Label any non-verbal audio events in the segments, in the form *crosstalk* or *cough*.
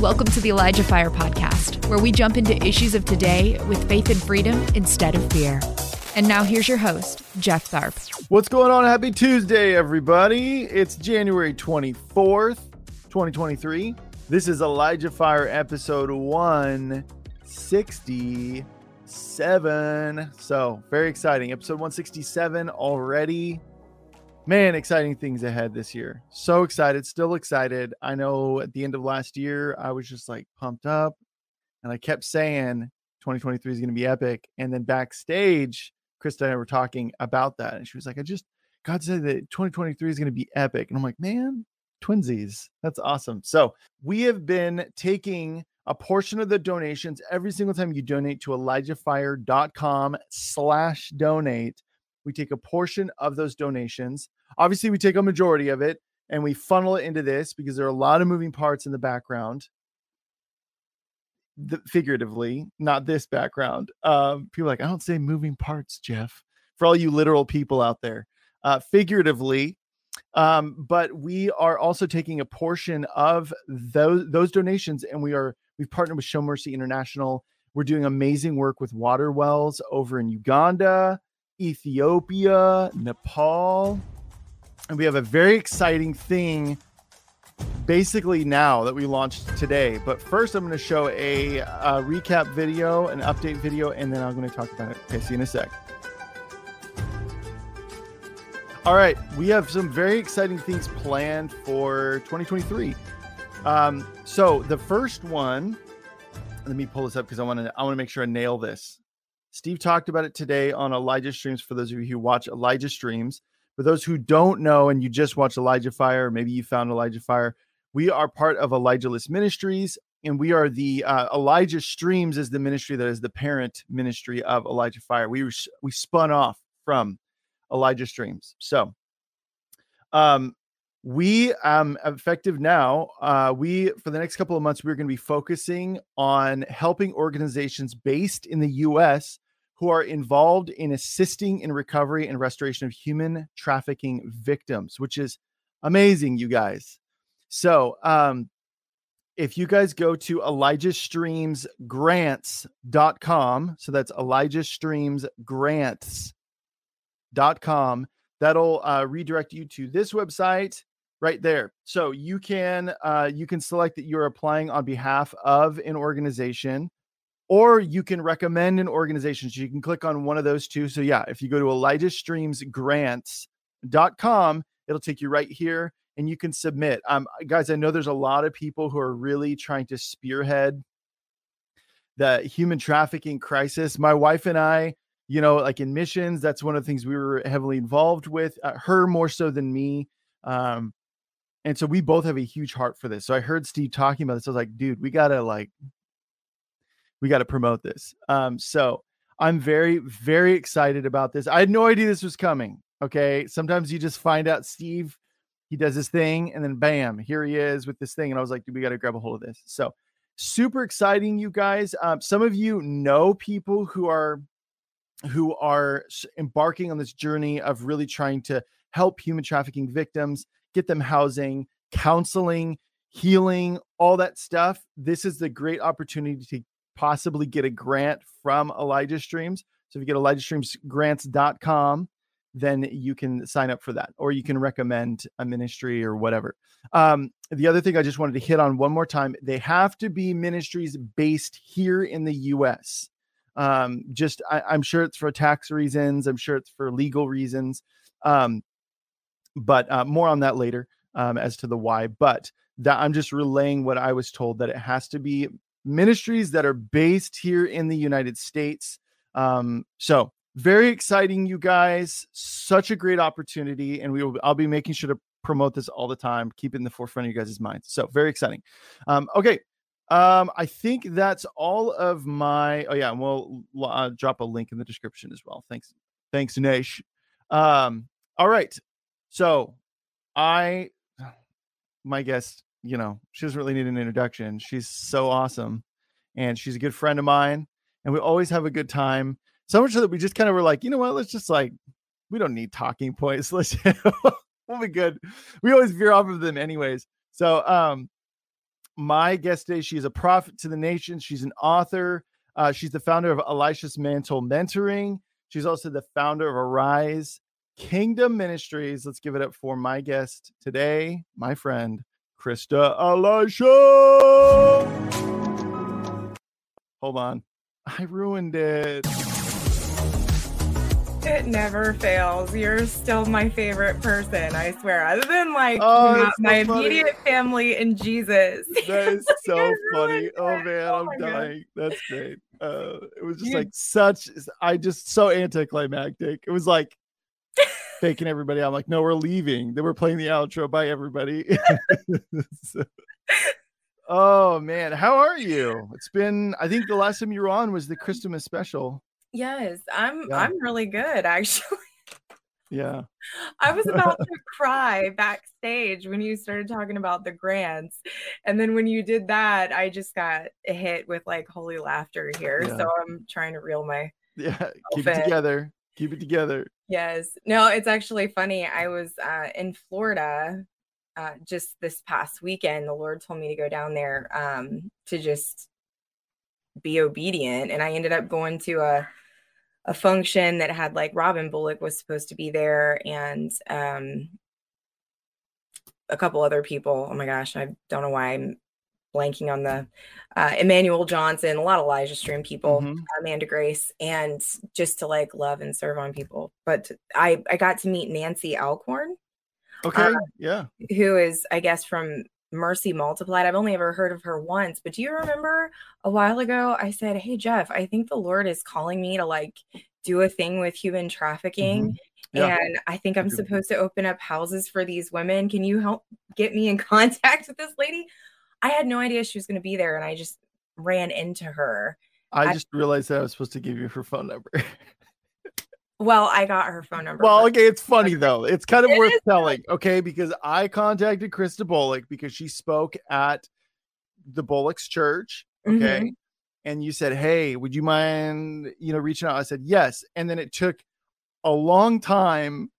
Welcome to the Elijah Fire Podcast, where we jump into issues of today with faith and freedom instead of fear. And now here's your host, Jeff Tharp. What's going on? Happy Tuesday, everybody. It's January 24th, 2023. This is Elijah Fire episode 167. So, very exciting. Episode 167 already man, exciting things ahead this year. So excited, still excited. I know at the end of last year, I was just like pumped up and I kept saying 2023 is going to be epic. And then backstage, Christa and I were talking about that. And she was like, I just, God said that 2023 is going to be epic. And I'm like, man, twinsies. That's awesome. So we have been taking a portion of the donations every single time you donate to elijahfire.com slash donate we take a portion of those donations. Obviously, we take a majority of it and we funnel it into this because there are a lot of moving parts in the background. The, figuratively, not this background. Um, people like, I don't say moving parts, Jeff. For all you literal people out there, uh, figuratively, um, but we are also taking a portion of those those donations, and we are we've partnered with Show Mercy International. We're doing amazing work with water wells over in Uganda. Ethiopia, Nepal. And we have a very exciting thing basically now that we launched today. But first, I'm going to show a, a, recap video, an update video, and then I'm going to talk about it. Okay, see you in a sec. All right, we have some very exciting things planned for 2023. Um, so the first one, let me pull this up because I want to I want to make sure I nail this. Steve talked about it today on Elijah Streams for those of you who watch Elijah Streams. For those who don't know and you just watch Elijah Fire, maybe you found Elijah Fire, we are part of Elijah List Ministries, and we are the uh, Elijah Streams is the ministry that is the parent ministry of Elijah Fire. We were, we spun off from Elijah Streams. So, um, we um effective now uh we for the next couple of months we're going to be focusing on helping organizations based in the US who are involved in assisting in recovery and restoration of human trafficking victims which is amazing you guys so um if you guys go to elijahstreamsgrants.com so that's elijahstreamsgrants.com that'll uh, redirect you to this website right there. So you can uh, you can select that you're applying on behalf of an organization, or you can recommend an organization. So you can click on one of those two. So yeah, if you go to ElijahStreamsGrants.com, it'll take you right here, and you can submit. Um, guys, I know there's a lot of people who are really trying to spearhead the human trafficking crisis. My wife and I. You know, like in missions, that's one of the things we were heavily involved with. Uh, her more so than me. Um, and so we both have a huge heart for this. So I heard Steve talking about this. I was like, dude, we gotta like, we gotta promote this. Um, so I'm very, very excited about this. I had no idea this was coming. Okay. Sometimes you just find out Steve, he does his thing, and then bam, here he is with this thing. And I was like, dude, we gotta grab a hold of this. So super exciting, you guys. Um, some of you know people who are who are embarking on this journey of really trying to help human trafficking victims get them housing, counseling, healing, all that stuff. This is the great opportunity to possibly get a grant from Elijah Streams. So if you get ElijahStreamsGrants.com, then you can sign up for that, or you can recommend a ministry or whatever. Um, the other thing I just wanted to hit on one more time they have to be ministries based here in the US. Um, just I, am sure it's for tax reasons, I'm sure it's for legal reasons. Um, but uh, more on that later um, as to the why. But that I'm just relaying what I was told that it has to be ministries that are based here in the United States. Um, so very exciting, you guys. Such a great opportunity, and we will. I'll be making sure to promote this all the time, keep it in the forefront of you guys' minds. So very exciting. Um, okay. Um, I think that's all of my. Oh yeah, and we'll uh, drop a link in the description as well. Thanks, thanks, Nash. Um, all right. So I, my guest, you know, she doesn't really need an introduction. She's so awesome. And she's a good friend of mine. And we always have a good time. So much so that we just kind of were like, you know what? Let's just like, we don't need talking points. *laughs* Let's, we'll be good. We always veer off of them anyways. So, um, my guest today. She is a prophet to the nations. She's an author. Uh, she's the founder of Elisha's Mantle Mentoring. She's also the founder of Arise Kingdom Ministries. Let's give it up for my guest today, my friend, Christa Elisha. Hold on. I ruined it. It never fails. You're still my favorite person, I swear. Other than like Oh, my, so my immediate family and Jesus. *laughs* That is *laughs* so funny. Oh man, Oh I'm my God. dying. That's great. Uh, it was just like such. I just so anticlimactic. It was like faking everybody. I'm like, no, we're leaving. Then we're playing the outro. Bye, everybody. So- *laughs* oh man, how are you? It's been. I think the last time you were on was the Christmas special. Yes, I'm Yeah. I'm really good *laughs* actually. Yeah. I was about *laughs* to cry backstage when you started talking about the grants. And then when you did that, I just got hit with like holy laughter here. Yeah. So I'm trying to reel my Yeah. Keep it Outfit. together. Keep it together. Yes. No, it's actually funny. I was uh, in Florida uh, just this past weekend. The Lord told me to go down there um, to just be obedient, and I ended up going to a a function that had like Robin Bullock was supposed to be there, and um, a couple other people. Oh my gosh, I don't know why I'm blanking on the uh, Emmanuel Johnson, a lot of Elijah Stream people Mhm. Amanda Grace and just to like love and serve on people. But I I got to meet Nancy Alcorn, Okay. Uh, yeah. who is I guess from Mercy Multiplied. I've only ever heard of her once, but do you remember a while ago I said, "Hey Jeff, I think the Lord is calling me to like do a thing with human trafficking." Yeah. And I think I'm supposed to open up houses for these women. Can you help get me in *laughs* contact with this lady? I had no idea she was going to be there, and I just ran into her. I I- just realized that I was supposed to give you her phone number. *laughs* Well, I got her phone number. Well, okay, it's *laughs* funny though. It's kind of It worth telling, okay? Because I contacted Krista Bullock because she spoke at the Bullock's church, okay? Mhm. And you said, "Hey, would you mind, you know, reaching out?" I said, "Yes." And then it took a long time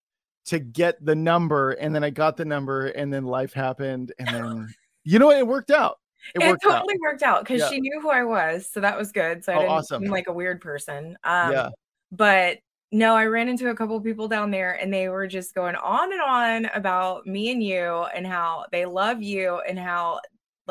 to get the number, and then I got the number, and then life happened, and then you know what? It worked out. It, It, worked out. totally worked out because Yeah. she knew who I was, so that was good. So I Oh, didn't awesome. seem like a weird person. Um, yeah, But no, I ran into a couple people down there, and they were just going on and on about me and you, and how they love you, and how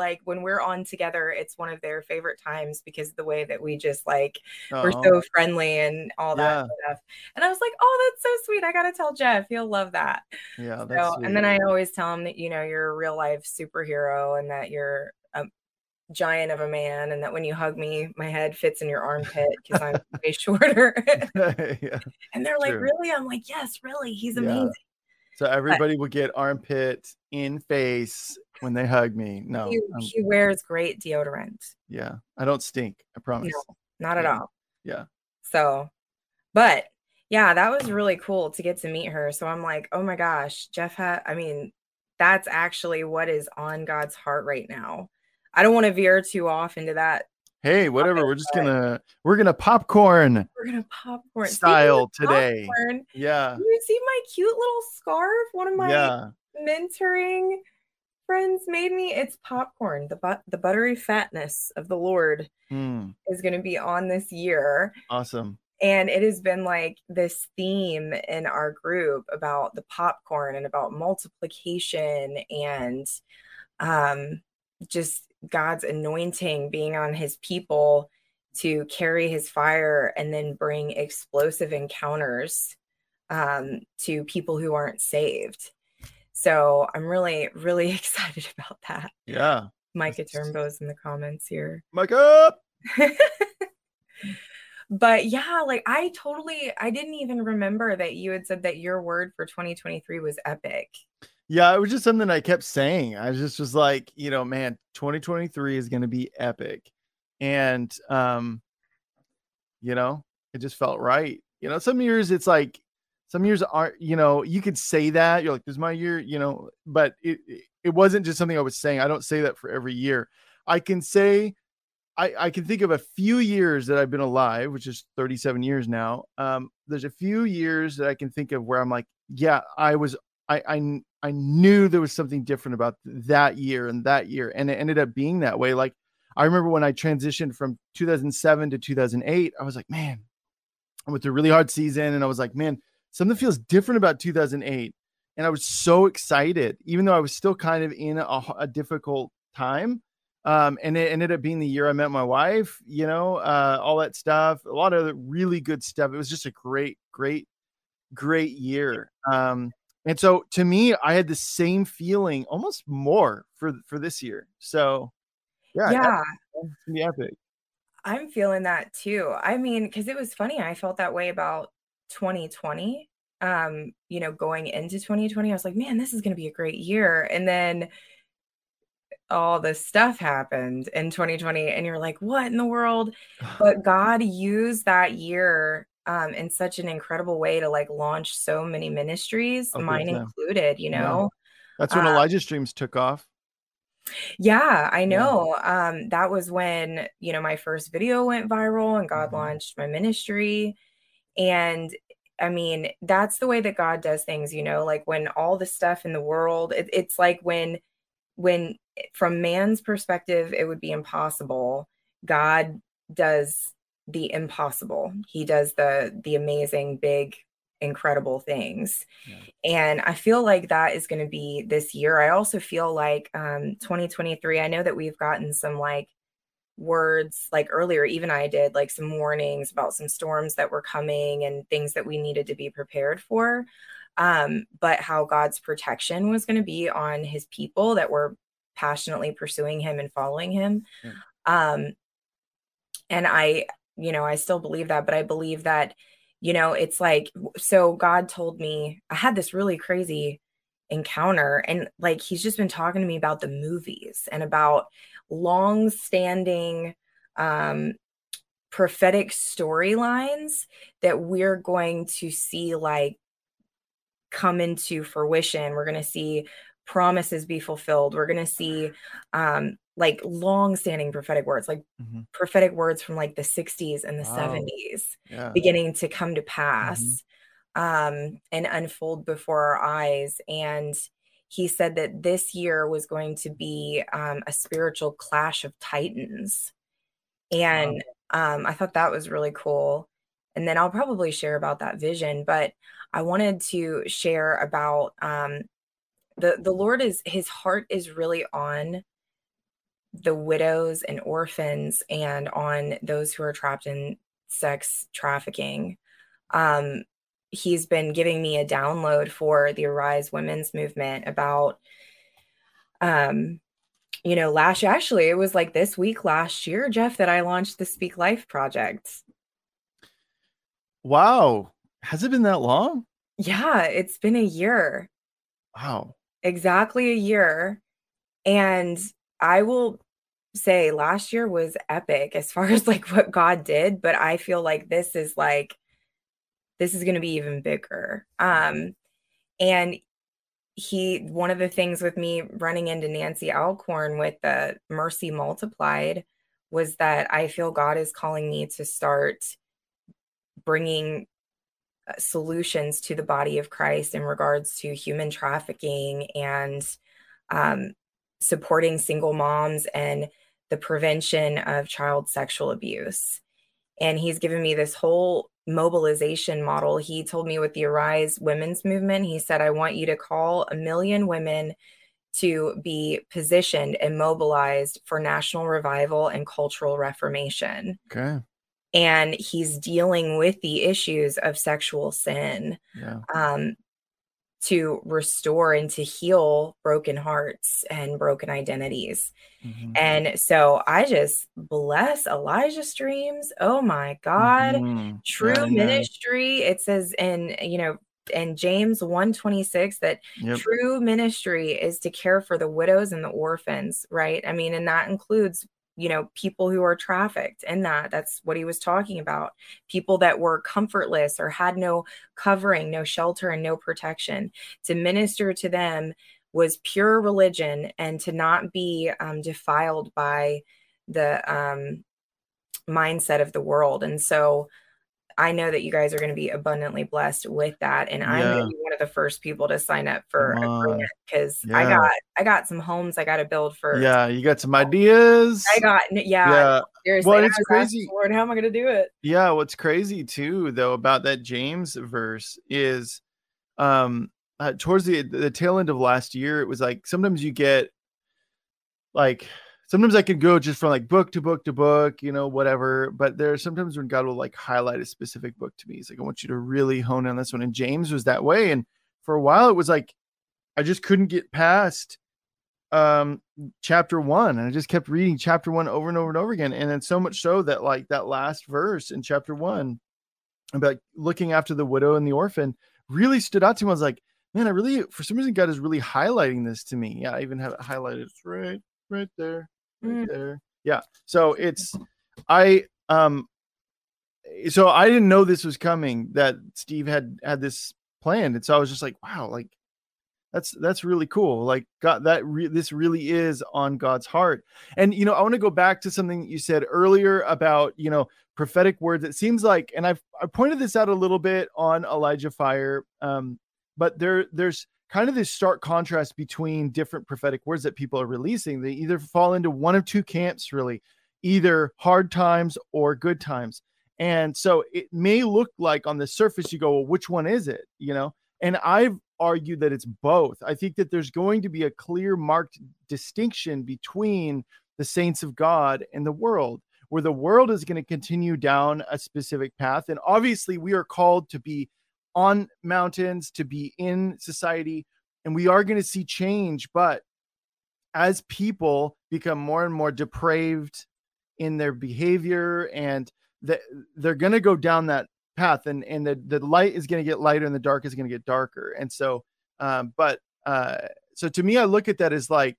like when we're on together, it's one of their favorite times because of the way that we just like we're Oh, so friendly and all that Yeah. stuff. And I was like, oh, that's so sweet. I gotta tell Jeff, he'll love that. yeah. That's So, and then. I always tell him that you know you're a real life superhero and that you're a giant of a man and that when you hug me, my head fits in your armpit because I'm *laughs* way shorter. *laughs* yeah. and they're like, True. "Really?" I'm like, "Yes, really. He's Yeah. amazing." So everybody will get armpit in face when they hug me. No, he, wears great deodorant. yeah, I don't stink. I promise. No, not at Yeah. all. Yeah. So, but yeah, that was really cool to get to meet her. So I'm like, oh my gosh, Jeff had, I mean, that's actually what is on God's heart right now. I don't want to veer too off into that. Hey, whatever. We're just gonna we're gonna popcorn We're gonna popcorn style today. popcorn, Yeah. you see my cute little scarf? One of my Yeah. mentoring friends made me. It's popcorn. The but the buttery fatness of the Lord Hmm, is going to be on this year. awesome. and it has been like this theme in our group about the popcorn and about multiplication and um just God's anointing being on his people to carry his fire and then bring explosive encounters um to people who aren't saved. So I'm really, really *laughs* excited about that. Yeah. Micah Turnbow's in the comments here. Mic up. *laughs* but yeah, like I totally I didn't even remember that you had said that your word for 2023 was epic. Yeah, it was just something I kept saying. I just was like, you know, man, 2023 is gonna be epic. And um, you know, it just felt right. You know, some years it's like some years aren't, you know, you could say that. You're like, this is my year, you know, but it it- it wasn't just something I was saying. I don't say that for every year. I can say I, I can think of a few years that I've been alive, which is 37 years now. Um, there's a few years that I can think of where I'm like, yeah, I was I, I I knew there was something different about that year and that year, and it ended up being that way. Like I remember when I transitioned from 2007 to 2008, I was like, man, I went through a really hard season, and I was like, man, something feels different about 2008, and I was so excited, even though I was still kind of in a, a difficult time. Um, and it ended up being the year I met my wife, you know, uh, all that stuff, a lot of really good stuff. It was just a great, great, great year. Um, and so to me, I had the same feeling, almost more for for this year. So yeah, yeah, it's epic. I'm feeling that too. I mean, because it was funny, I felt that way about 2020. Um, you know, going into 2020, I was like, man, this is gonna be a great year. And then all this stuff happened in 2020, and you're like, what in the world? *sighs* But God used that year um, in such an incredible way to like launch so many ministries, Okay, mine yeah. included, you Yeah. know? That's when Uh, Elijah Streams took off. Yeah, I Yeah. know. Um, that was when, you know, my first video went viral and God Mhm. launched my ministry. And I mean, that's the way that God does things, you know, like when all the stuff in the world, it, it's like when, when from man's perspective, it would be impossible. God does the impossible. He does the the amazing, big, incredible things. Yeah. And I feel like that is going to be this year. I also feel like um 2023, I know that we've gotten some like words like earlier even I did like some warnings about some storms that were coming and things that we needed to be prepared for. Um but how God's protection was going to be on his people that were passionately pursuing him and following him. Yeah. Um and I you know, I still believe that, but I believe that you know, it's like so God told me I had this really crazy encounter and like he's just been talking to me about the movies and about long standing um prophetic storylines that we're going to see like come into fruition we're going to see promises be fulfilled we're going to see um like long standing prophetic words like Mhm. prophetic words from like the 60s and the Wow. 70s Yeah. beginning to come to pass um, and unfold before our eyes. And he said that this year was going to be um, a spiritual clash of titans. And um, I thought that was really cool. And then I'll probably share about that vision, but I wanted to share about um, the the Lord is his heart is really on the widows and orphans and on those who are trapped in sex trafficking. Um, he's been giving me a download for the Arise Women's Movement about, um, you know, last actually it was like this week last year, Jeff, that I launched the Speak Life project. Wow. Has it been that long? Yeah, it's been a year. Wow. exactly a year. And I will say last year was epic as far *laughs* as like what God did, but I feel like this is like this is going to be even bigger. Um and he one of the things with me running into Nancy Alcorn with the Mercy Multiplied was that I feel God is calling me to start bringing uh, solutions to the body of Christ in regards to human trafficking and um, supporting single moms and the prevention of child sexual abuse. And he's given me this whole mobilization model. He told me with the Arise Women's Movement, he said, I want you to call a million women to be positioned and mobilized for national revival and cultural reformation Okay. and he's dealing with the issues of sexual sin Yeah. um, to restore and to heal broken hearts and broken identities. Mhm. And so I just bless Elijah Streams. Oh my God. Mhm. True Yeah, yeah. ministry. It says in, you know, in James 126 that Yep. true ministry is to care for the widows and the orphans, right? I mean, and that includes, you know, people who are trafficked in that that's what he was talking about. People that were comfortless or had no covering, no shelter, and no protection. To minister to them was pure religion and to not be um, defiled by the um, mindset of the world. And so I know that you guys are going to be abundantly blessed with that, and I'm Yeah. going to be one of the first people to sign up for Come on. agreement because I got I got some homes I got to build for. Yeah, you got some ideas. I got yeah. yeah. Well, it's crazy. Lord, how am I going to do it? Yeah, what's crazy too though about that James verse is um uh, towards the the tail end of last year it was like sometimes you get like sometimes I could go just from like book to book to book, you know, whatever, but there are sometimes when God will like highlight a specific book to me. He's like I want you to really hone in on this one. And James was that way and for a while it was like I just couldn't get past um chapter one and i just kept reading chapter one over and over and over again and then so much so that like that last verse in chapter one about looking after the widow and the orphan really stood out to me. I was like man i really for some reason god is really highlighting this to me. Yeah i even have it highlighted it's right right there right Mm. there. Yeah so it's i um so i didn't know this was coming that steve had had this planned and so i was just like wow like that's that's really cool like god that re- this really is on god's heart. And you know i want to go back to something you said earlier about you know prophetic words. It seems like and i've i pointed this out a little bit on elijah fire um but there there's kind of this stark contrast between different prophetic words that people are releasing. They either fall into one of two camps really either hard times or good times. And so it may look like on the surface you go well which one is it? You know? And i've argued that it's both. I think that there's going to be a clear marked distinction between the saints of god and the world where the world is going to continue down a specific path. And obviously we are called to be on mountains to be in society and we are going to see change but as people become more and more depraved in their behavior and they're going to go down that path and and the, the light is going to get lighter and the dark is going to get darker and so um but uh so to me i look at that as like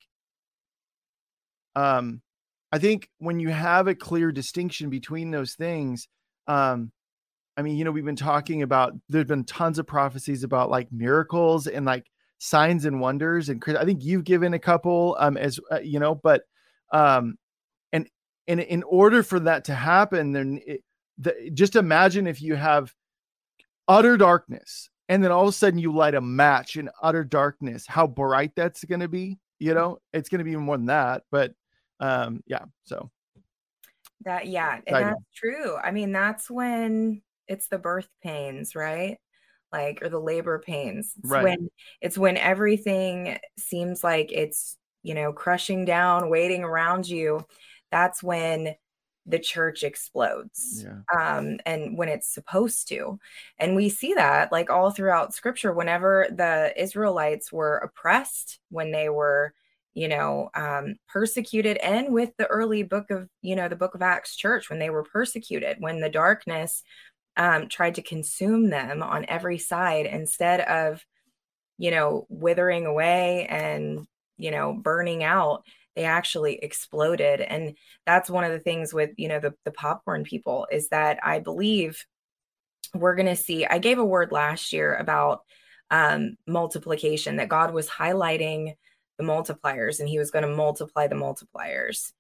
um i think when you have a clear distinction between those things um i mean you know we've been talking about there's been tons of prophecies about like miracles and like signs and wonders and i think you've given a couple um as uh, you know but um and and in order for that to happen then it, the, just imagine if you have utter darkness and then all of a sudden you light a match in utter darkness how bright that's going to be you know it's going to be even more than that but um yeah so That yeah, and that's true. I mean, that's when it's the birth pains, right? Like or the labor pains. It's Right. when it's when everything seems like it's, you know, crushing down, waiting around you. That's when the church explodes. yeah Um, and when it's supposed to. And we see that like all throughout scripture, whenever the Israelites were oppressed, when they were you know um persecuted and with the early book of you know the book of acts church when they were persecuted when the darkness um tried to consume them on every side instead of you know withering away and you know burning out they actually exploded and that's one of the things with you know the, the popcorn people is that i believe we're going to see i gave a word last year about um multiplication that god was highlighting the multipliers and he was going to multiply the multipliers.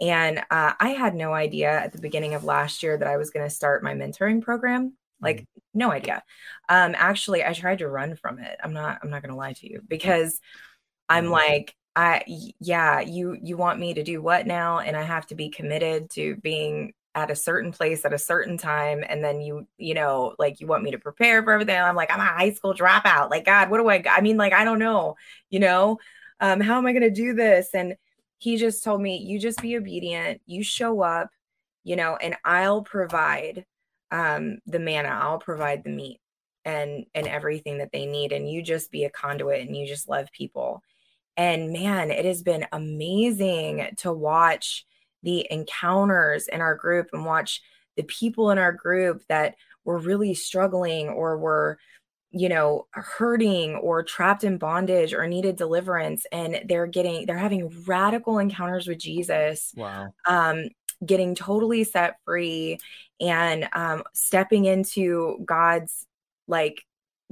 And uh, I had no idea at the beginning of last year that I was going to start my mentoring program. Like no idea. Um, actually, I tried to run from it. I'm not. I'm not going to lie to you because I'm Mhm. like, I yeah. You you want me to do what now? And I have to be committed to being at a certain place at a certain time and then you you know like you want me to prepare for everything i'm like i'm a high school dropout like god what do i i mean like i don't know you know um how am i going to do this and he just told me you just be obedient. You show up you know and i'll provide um the manna. I'll provide the meat and and everything that they need and you just be a conduit and you just love people. And man it has been amazing to watch the encounters in our group and watch the people in our group that were really struggling or were you know hurting or trapped in bondage or needed deliverance and they're getting they're having radical encounters with jesus wow. um getting totally set free and um stepping into god's like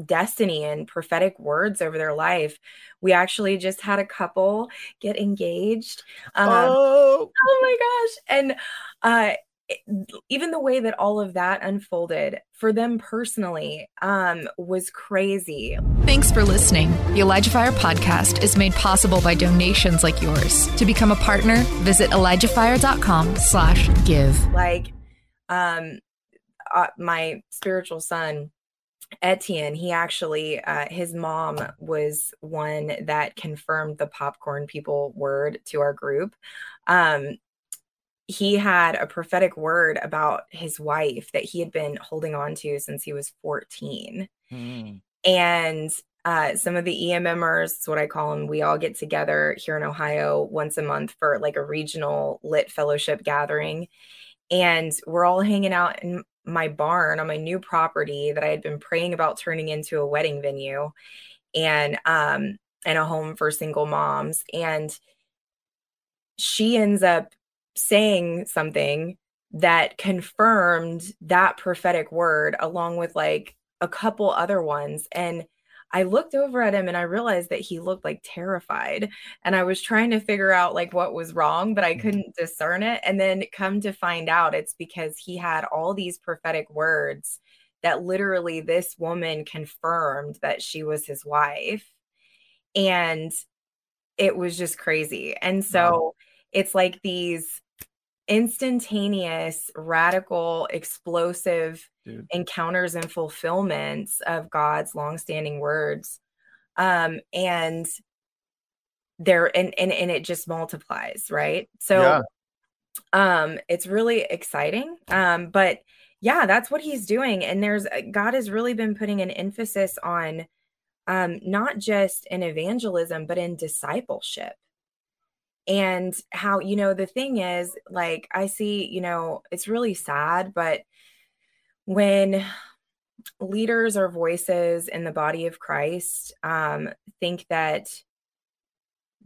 destiny and prophetic words over their life. We actually just had a couple get engaged um oh! oh my gosh and uh even the way that all of that unfolded for them personally um, was crazy. Thanks for listening. The Elijah Fire podcast is made possible by donations like yours. To become a partner, visit ElijahFire.com slash give. Like um, uh, my spiritual son, Etienne, he actually, uh, his mom was one that confirmed the popcorn people word to our group. Um, he had a prophetic word about his wife that he had been holding on to since he was 14. Mm. And uh, some of the EMMers, that's what I call them, we all get together here in Ohio once a month for like a regional lit fellowship gathering. And we're all hanging out in my barn on my new property that I had been praying about turning into a wedding venue and um and a home for single moms. And she ends up saying something that confirmed that prophetic word along with like a couple other ones. And I looked over at him and I realized that he looked like terrified. And I was trying to figure out like what was wrong but I mm-hmm. couldn't discern it. And then come to find out it's because he had all these prophetic words that literally this woman confirmed that she was his wife. And it was just crazy. And so wow. it's like these instantaneous, radical, explosive Dude. encounters and fulfillments of God's longstanding words. Um, and there and, and and it just multiplies, right? So yeah. um it's really exciting. Um, but yeah, that's what he's doing. And there's uh, God has really been putting an emphasis on um not just in evangelism, but in discipleship and how you know the thing is like i see you know it's really sad but when leaders or voices in the body of christ um, think that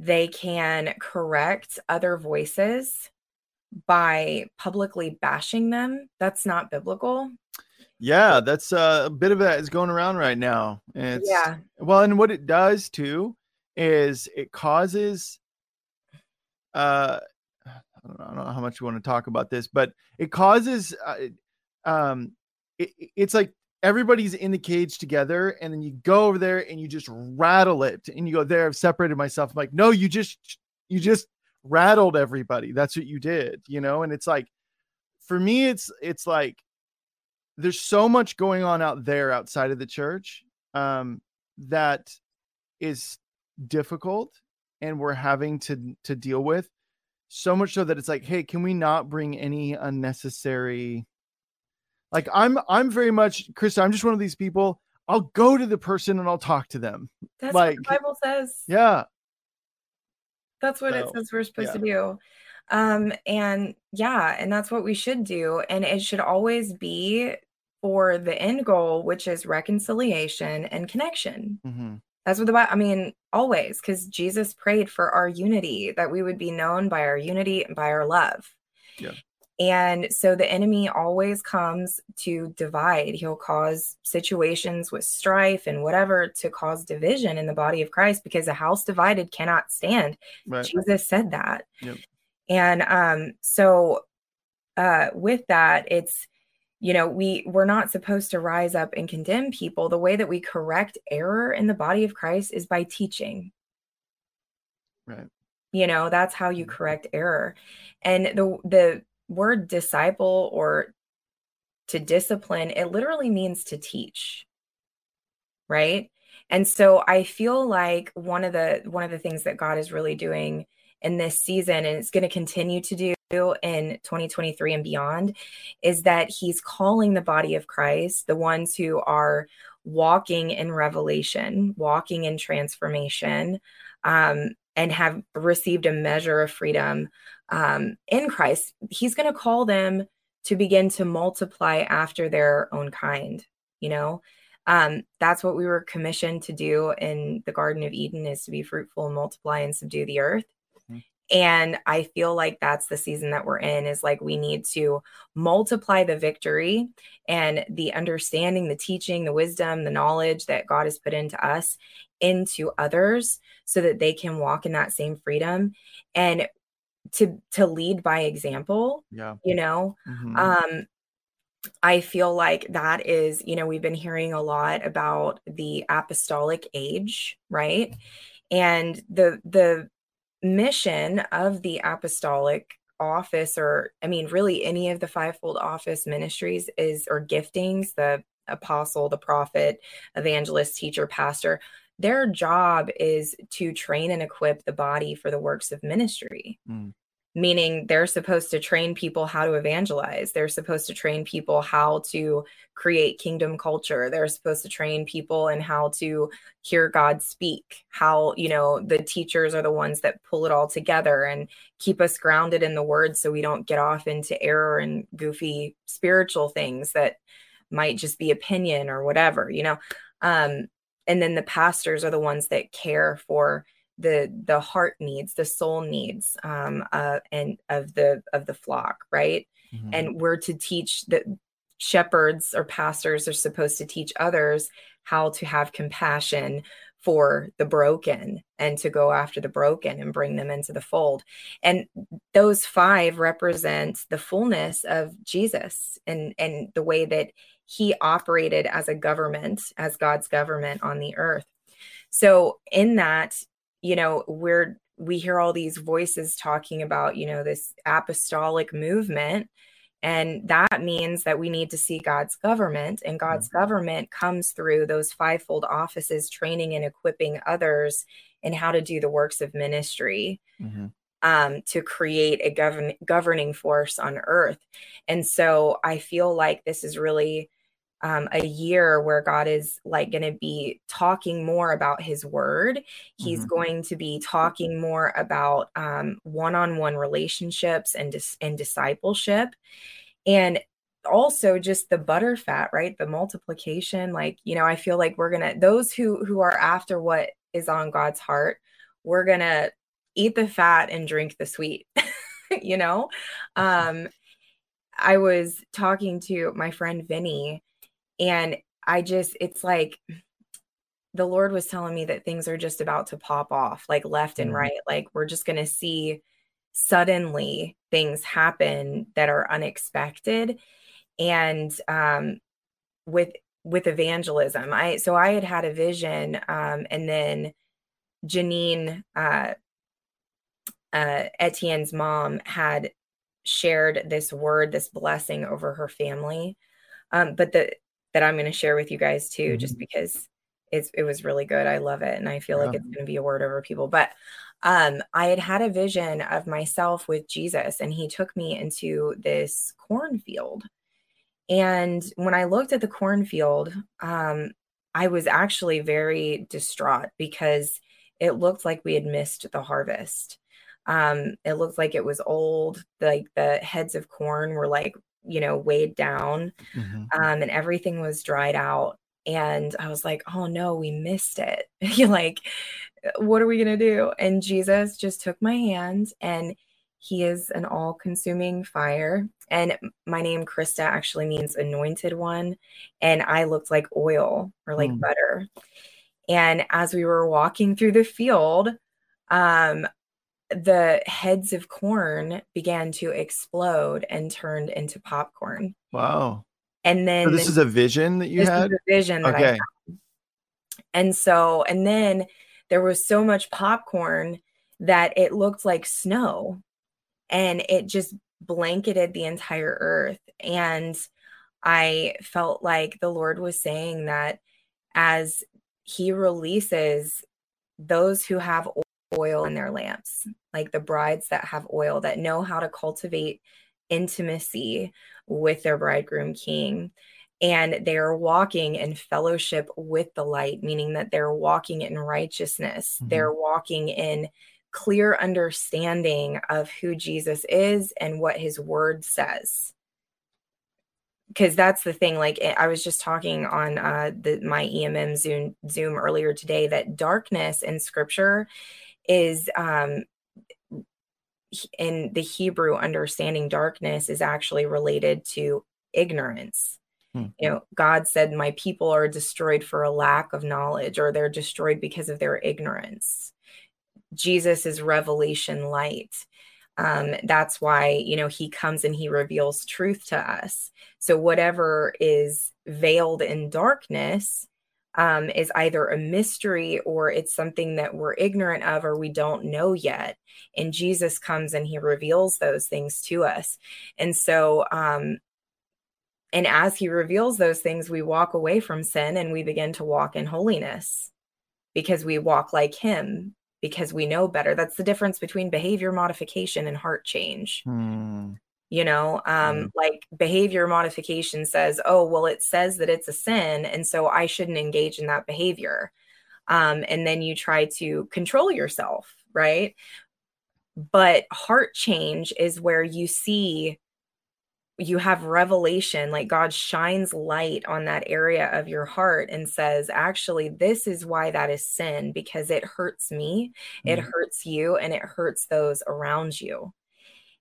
they can correct other voices by publicly bashing them that's not biblical. Yeah that's uh, a bit of that is going around right now. It's, yeah. well and what it does too is it causes uh I don't, know, I don't know how much you want to talk about this, but it causes uh, um it, it's like everybody's in the cage together and then you go over there and you just rattle it and you go there I've separated myself. I'm like no you just you just rattled everybody. That's what you did you know and it's like for me it's it's like there's so much going on out there outside of the church um that is difficult and we're having to to deal with so much so that it's like hey can we not bring any unnecessary like i'm i'm very much chris i'm just one of these people i'll go to the person and i'll talk to them. That's like what the bible says. Yeah. That's what so, it says we're supposed yeah. to do. Um and yeah and that's what we should do and it should always be for the end goal which is reconciliation and connection. Mm-hmm. That's what the Bible, I mean, always, because Jesus prayed for our unity, that we would be known by our unity and by our love. Yeah. And so the enemy always comes to divide. He'll cause situations with strife and whatever to cause division in the body of Christ because a house divided cannot stand. Right. Jesus said that. Yep. And um, so uh, with that, it's you know we we're not supposed to rise up and condemn people. The way that we correct error in the body of christ is by teaching. Right. You know that's how you mm-hmm. correct error. And the the word disciple or to discipline it literally means to teach. Right? And so i feel like one of the one of the things that god is really doing in this season and it's going to continue to do in 2023 and beyond is that he's calling the body of Christ, the ones who are walking in revelation, walking in transformation, um, and have received a measure of freedom um, in Christ, he's going to call them to begin to multiply after their own kind. You know, um, that's what we were commissioned to do in the Garden of Eden: is to be fruitful and multiply and subdue the earth and i feel like that's the season that we're in is like we need to multiply the victory and the understanding the teaching the wisdom the knowledge that god has put into us into others so that they can walk in that same freedom and to to lead by example Yeah. you know Mhm. um i feel like that is you know we've been hearing a lot about the apostolic age right and the the mission of the apostolic office or i mean really any of the fivefold office ministries is or giftings the apostle the prophet evangelist teacher pastor their job is to train and equip the body for the works of ministry Mm. Meaning they're supposed to train people how to evangelize. They're supposed to train people how to create kingdom culture. They're supposed to train people in how to hear god speak how you know the teachers are the ones that pull it all together and keep us grounded in the word so we don't get off into error and goofy spiritual things that might just be opinion or whatever you know? Um and then the pastors are the ones that care for the the heart needs the soul needs um uh and of the of the flock right? Mhm. and we're to teach that shepherds or pastors are supposed to teach others how to have compassion for the broken and to go after the broken and bring them into the fold. And those five represent the fullness of jesus and and the way that he operated as a government as god's government on the earth. So in that you know we're we hear all these voices talking about you know this apostolic movement and that means that we need to see God's government, and God's government comes through those fivefold offices, training and equipping others in how to do the works of ministry Mhm. um, to create a govern- governing force on earth. And so I feel like this is really um, a year where God is like going to be talking more about his word. He's Mhm. going to be talking more about um, one-on-one relationships and dis- and discipleship and also just the butter fat right the multiplication like you know i feel like we're gonna those who who are after what is on god's heart we're gonna eat the fat and drink the sweet *laughs* you know um i was talking to my friend vinny and i just it's like the lord was telling me that things are just about to pop off like left and Mhm. right like we're just gonna see suddenly things happen that are unexpected and um with with evangelism i so i had had a vision um and then janine uh uh etienne's mom had shared this word this blessing over her family um but the that i'm going to share with you guys too just because it's it was really good. I love it and i feel like it's going to be a word over people. But um i had had a vision of myself with jesus and he took me into this cornfield. And when i looked at the cornfield um i was actually very distraught because it looked like we had missed the harvest. Um it looked like it was old like the heads of corn were like you know weighed down Mhm. um, and everything was dried out. And I was like, oh no, we missed it. *laughs* You're like, what are we going to do? And Jesus just took my hand and he is an all consuming fire. And my name, Christa, actually means anointed one. And I looked like oil or like Hmm. butter. And as we were walking through the field, um, the heads of corn began to explode and turned into popcorn. Wow. And then So this the- is a vision that you had? vision that I Okay. had. And so, and then there was so much popcorn that it looked like snow and it just blanketed the entire earth. And I felt like the Lord was saying that as He releases those who have oil in their lamps, like the brides that have oil, that know how to cultivate intimacy with their bridegroom king. And they are walking in fellowship with the light, meaning that they're walking in righteousness. Mhm. They're walking in clear understanding of who Jesus is and what his word says because that's the thing like i was just talking on uh the my emm zoom zoom earlier today that darkness in scripture is um in the hebrew understanding darkness is actually related to ignorance. Hmm. you know god said my people are destroyed for a lack of knowledge or they're destroyed because of their ignorance. Jesus is revelation light um, that's why you know he comes and he reveals truth to us. So whatever is veiled in darkness um, is either a mystery or it's something that we're ignorant of or we don't know yet. And Jesus comes and he reveals those things to us. And so, um, and as he reveals those things, we walk away from sin and we begin to walk in holiness because we walk like him because we know better. That's the difference between behavior modification and heart change. Hmm you know um mm. like behavior modification says oh well it says that it's a sin and so i shouldn't engage in that behavior um and then you try to control yourself right but heart change is where you see you have revelation like god shines light on that area of your heart and says actually this is why that is sin because it hurts me mm. it hurts you and it hurts those around you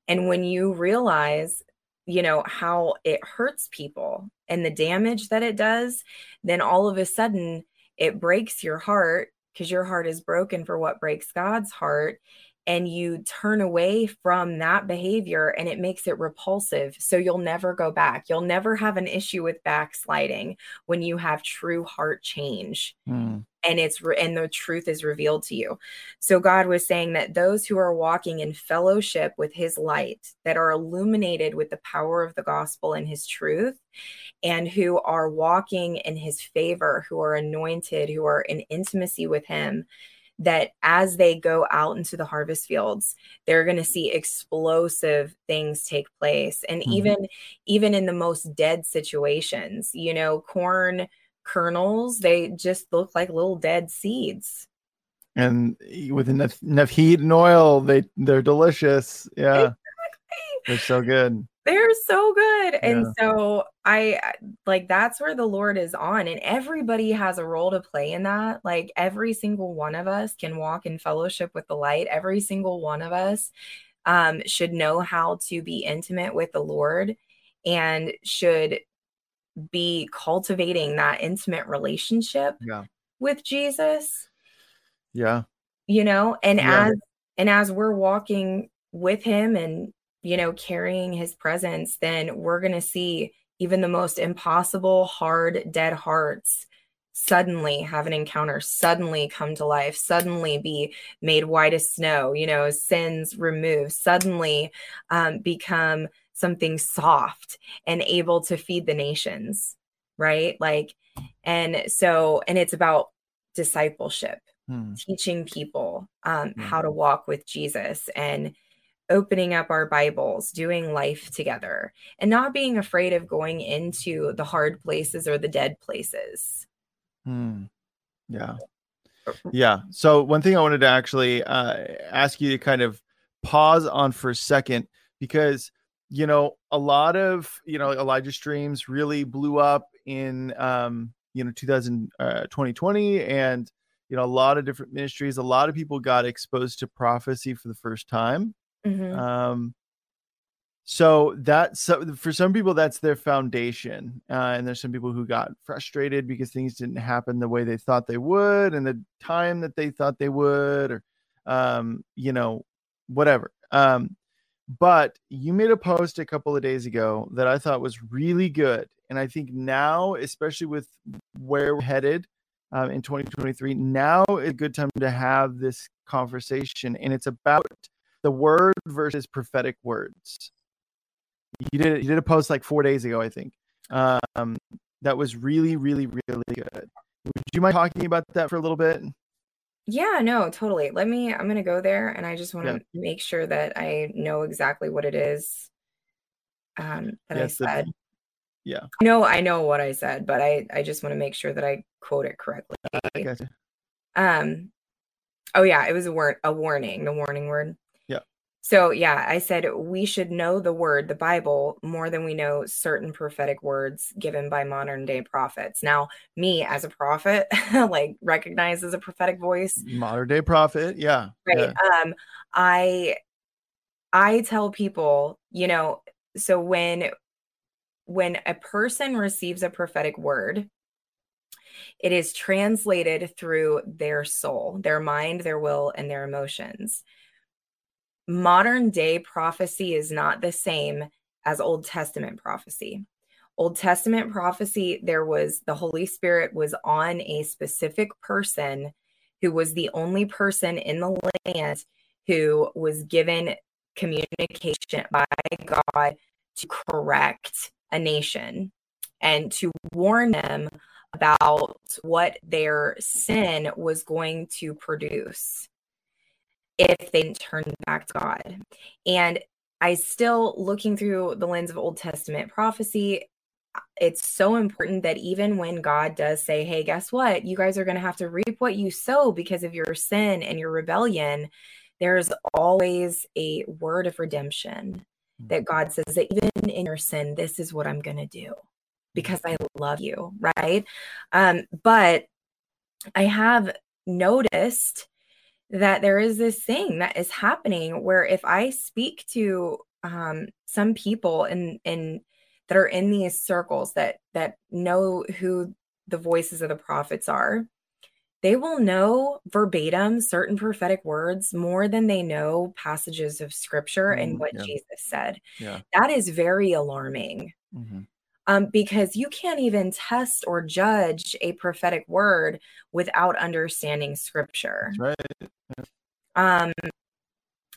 and when you realize, you know, how it hurts people and the damage that it does, then all of a sudden it breaks your heart because your heart is broken for what breaks God's heart and you turn away from that behavior and it makes it repulsive. So you'll never go back. You'll never have an issue with backsliding when you have true heart change. Mm. And it's re- and the truth is revealed to you. So God was saying that those who are walking in fellowship with his light, that are illuminated with the power of the gospel and his truth, and who are walking in his favor, who are anointed, who are in intimacy with him, that as they go out into the harvest fields they're going to see explosive things take place and mm-hmm. even even in the most dead situations you know corn kernels they just look like little dead seeds and with enough enough heat and oil they they're delicious yeah. They're so good *laughs* they're so good. Yeah. And so I like that's where the Lord is on and everybody has a role to play in that. Like every single one of us can walk in fellowship with the light. Every single one of us um should know how to be intimate with the Lord and should be cultivating that intimate relationship yeah. with Jesus. Yeah. You know, and yeah. as and as we're walking with him and you know, carrying his presence, then we're going to see even the most impossible, hard, dead hearts suddenly have an encounter, suddenly come to life, suddenly be made white as snow, you know, sins removed, suddenly um, become something soft and able to feed the nations, right? Like, and so, and it's about discipleship, hmm. teaching people um, hmm. how to walk with Jesus and opening up our Bibles, doing life together, and not being afraid of going into the hard places or the dead places. Hmm. Yeah. Yeah. So, one thing I wanted to actually uh, ask you to kind of pause on for a second because, you know, a lot of, you know, Elijah Streams really blew up in, um, you know, 2000, uh, 2020 and, you know, a lot of different ministries, a lot of people got exposed to prophecy for the first time Mm-hmm. Um, so that so for some people that's their foundation, uh, and there's some people who got frustrated because things didn't happen the way they thought they would, and the time that they thought they would, or um, you know, whatever. Um, but you made a post a couple of days ago that I thought was really good, and I think now, especially with where we're headed um, in 2023, now is a good time to have this conversation, and it's about the word versus prophetic words. You did you did a post like four days ago, I think. Um, that was really, really, really good. Would you mind talking about that for a little bit? Yeah, no, totally. Let me. I'm gonna go there, and I just want to yeah. make sure that I know exactly what it is um, that yes, I said. The, yeah. No, I know what I said, but I I just want to make sure that I quote it correctly. I gotcha. Um. Oh yeah, it was a word, a warning, the warning word. So, yeah, I said we should know the word, the Bible, more than we know certain prophetic words given by modern day prophets. Now, me as a prophet, *laughs* like recognized as a prophetic voice, modern day prophet, yeah. Right. Yeah. Um, I I tell people, you know, so when when a person receives a prophetic word, it is translated through their soul, their mind, their will, and their emotions modern day prophecy is not the same as Old Testament prophecy. Old Testament prophecy, there was the Holy Spirit was on a specific person who was the only person in the land who was given communication by God to correct a nation and to warn them about what their sin was going to produce if they turn back to God. And I still looking through the lens of Old Testament prophecy, it's so important that even when God does say, Hey, guess what? You guys are going to have to reap what you sow because of your sin and your rebellion. There's always a word of redemption that God says that even in your sin, this is what I'm going to do because I love you. Right. Um, but I have noticed that there is this thing that is happening where if I speak to um, some people in in that are in these circles that that know who the voices of the prophets are, they will know verbatim certain prophetic words more than they know passages of scripture mm, and what yeah. Jesus said. Yeah. That is very alarming. Mm-hmm um, because you can't even test or judge a prophetic word without understanding scripture. That's right. Um,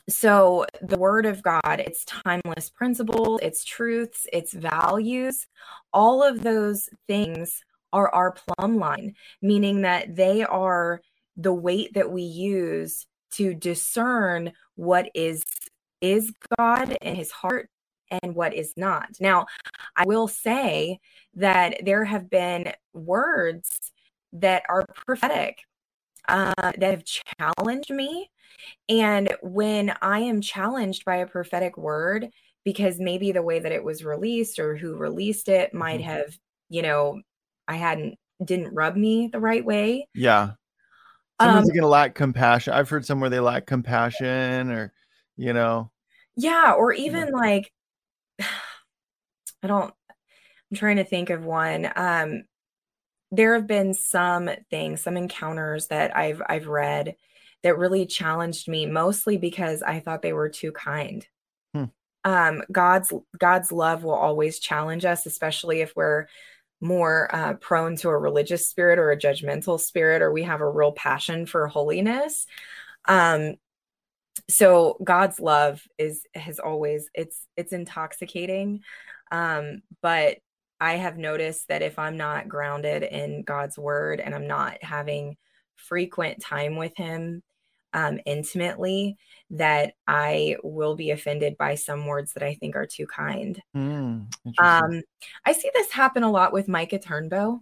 so the word of God, its timeless principles, its truths, its values, all of those things are our plumb line, meaning that they are the weight that we use to discern what is is God and his heart and what is not. Now, I will say that there have been words that are prophetic uh, that have challenged me. And when I am challenged by a prophetic word, because maybe the way that it was released or who released it might mm-hmm. have, you know, I hadn't, didn't rub me the right way. Yeah. Someone's um, going to lack compassion. I've heard somewhere they lack compassion or, you know. Yeah. Or even yeah. like I don't I'm trying to think of one. Um there have been some things, some encounters that I've I've read that really challenged me mostly because I thought they were too kind. Hmm. Um God's God's love will always challenge us especially if we're more uh, prone to a religious spirit or a judgmental spirit or we have a real passion for holiness um so god's love is has always it's it's intoxicating um but i have noticed that if i'm not grounded in god's word and i'm not having frequent time with him um intimately that i will be offended by some words that i think are too kind. Mm, um i see this happen a lot with micah turnbo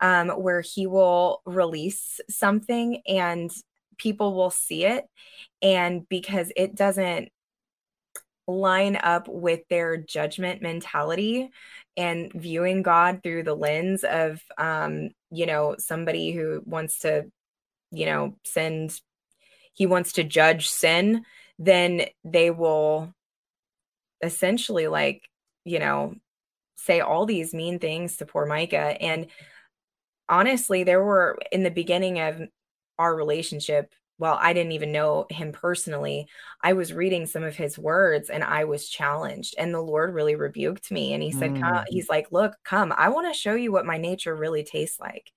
um where he will release something and people will see it. And because it doesn't line up with their judgment mentality and viewing God through the lens of um you know somebody who wants to you know send he wants to judge sin then they will essentially like you know say all these mean things to poor Micah. And honestly there were in the beginning of our relationship well, I didn't even know him personally. I was reading some of his words and I was challenged. And the Lord really rebuked me. And he said, mm. He's like, Look, come, I want to show you what my nature really tastes like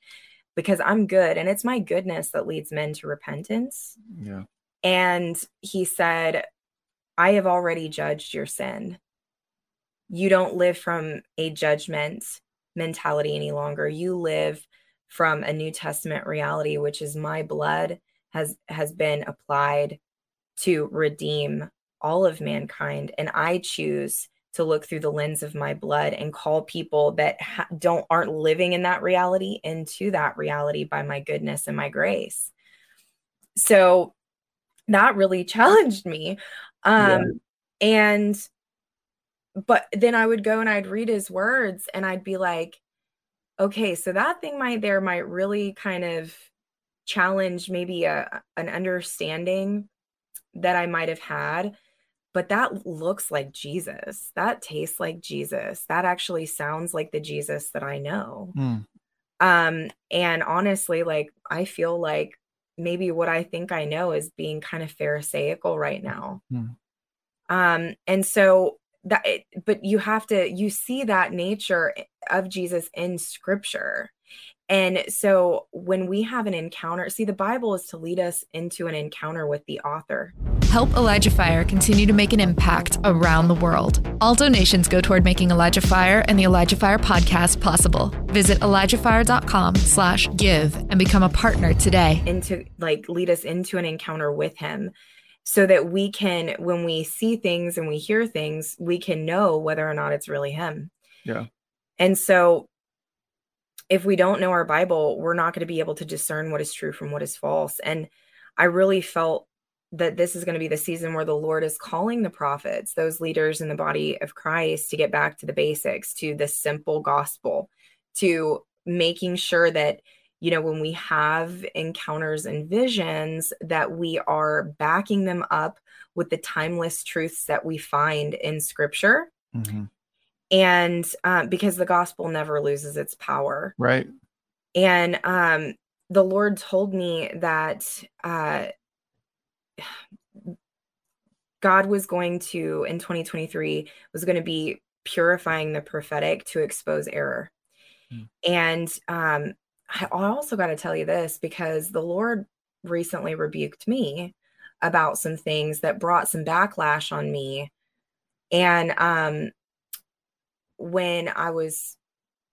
because I'm good. And it's my goodness that leads men to repentance. Yeah. And he said, I have already judged your sin. You don't live from a judgment mentality any longer. You live from a New Testament reality, which is my blood has has been applied to redeem all of mankind. And i choose to look through the lens of my blood and call people that ha- don't aren't living in that reality into that reality by my goodness and my grace. So that really *laughs* challenged me. Um yeah. and but then i would go and i'd read his words and i'd be like okay so that thing might there might really kind of challenge maybe a an understanding that I might have had but that looks like Jesus. That tastes like Jesus. That actually sounds like the Jesus that I know. Mm. Um and honestly like I feel like maybe what I think I know is being kind of pharisaical right now. Mm. Um, and so that, but you have to, you see that nature of Jesus in scripture. And so when we have an encounter, see, the Bible is to lead us into an encounter with the author. Help Elijah Fire continue to make an impact around the world. All donations go toward making Elijah Fire and the Elijah Fire podcast possible. Visit ElijahFire.com slash give and become a partner today. Into like lead us into an encounter with him so that we can, when we see things and we hear things, we can know whether or not it's really him. Yeah. And so if we don't know our Bible, we're not going to be able to discern what is true from what is false. And I really felt that this is going to be the season where the Lord is calling the prophets, those leaders in the body of Christ, to get back to the basics, to the simple gospel, to making sure that, you know, when we have encounters and visions, that we are backing them up with the timeless truths that we find in scripture. Mm-hmm and um, because the gospel never loses its power. Right. And um, the lord told me that uh, god was going to in 2023 was going to be purifying the prophetic to expose error. Hmm. and um, i also got to tell you this because the lord recently rebuked me about some things that brought some backlash on me. And um when I was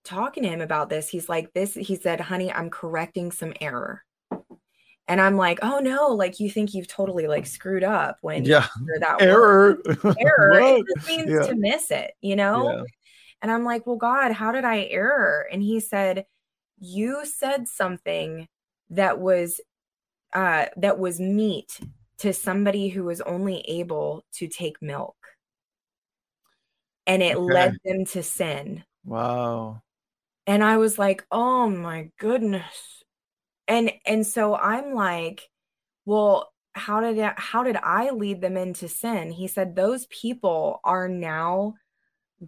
talking to him about this, he's like, This, he said, honey, I'm correcting some error. And I'm like, oh no, like you think you've totally like screwed up when yeah that error *laughs* error it just means yeah. to miss it, you know? Yeah. And I'm like, well, God, how did I error? And he said, you said something that was uh that was meat to somebody who was only able to take milk and it okay. led them to sin. Wow. And I was like, "Oh my goodness." And and so I'm like, "Well, how did I, how did I lead them into sin?" He said, "Those people are now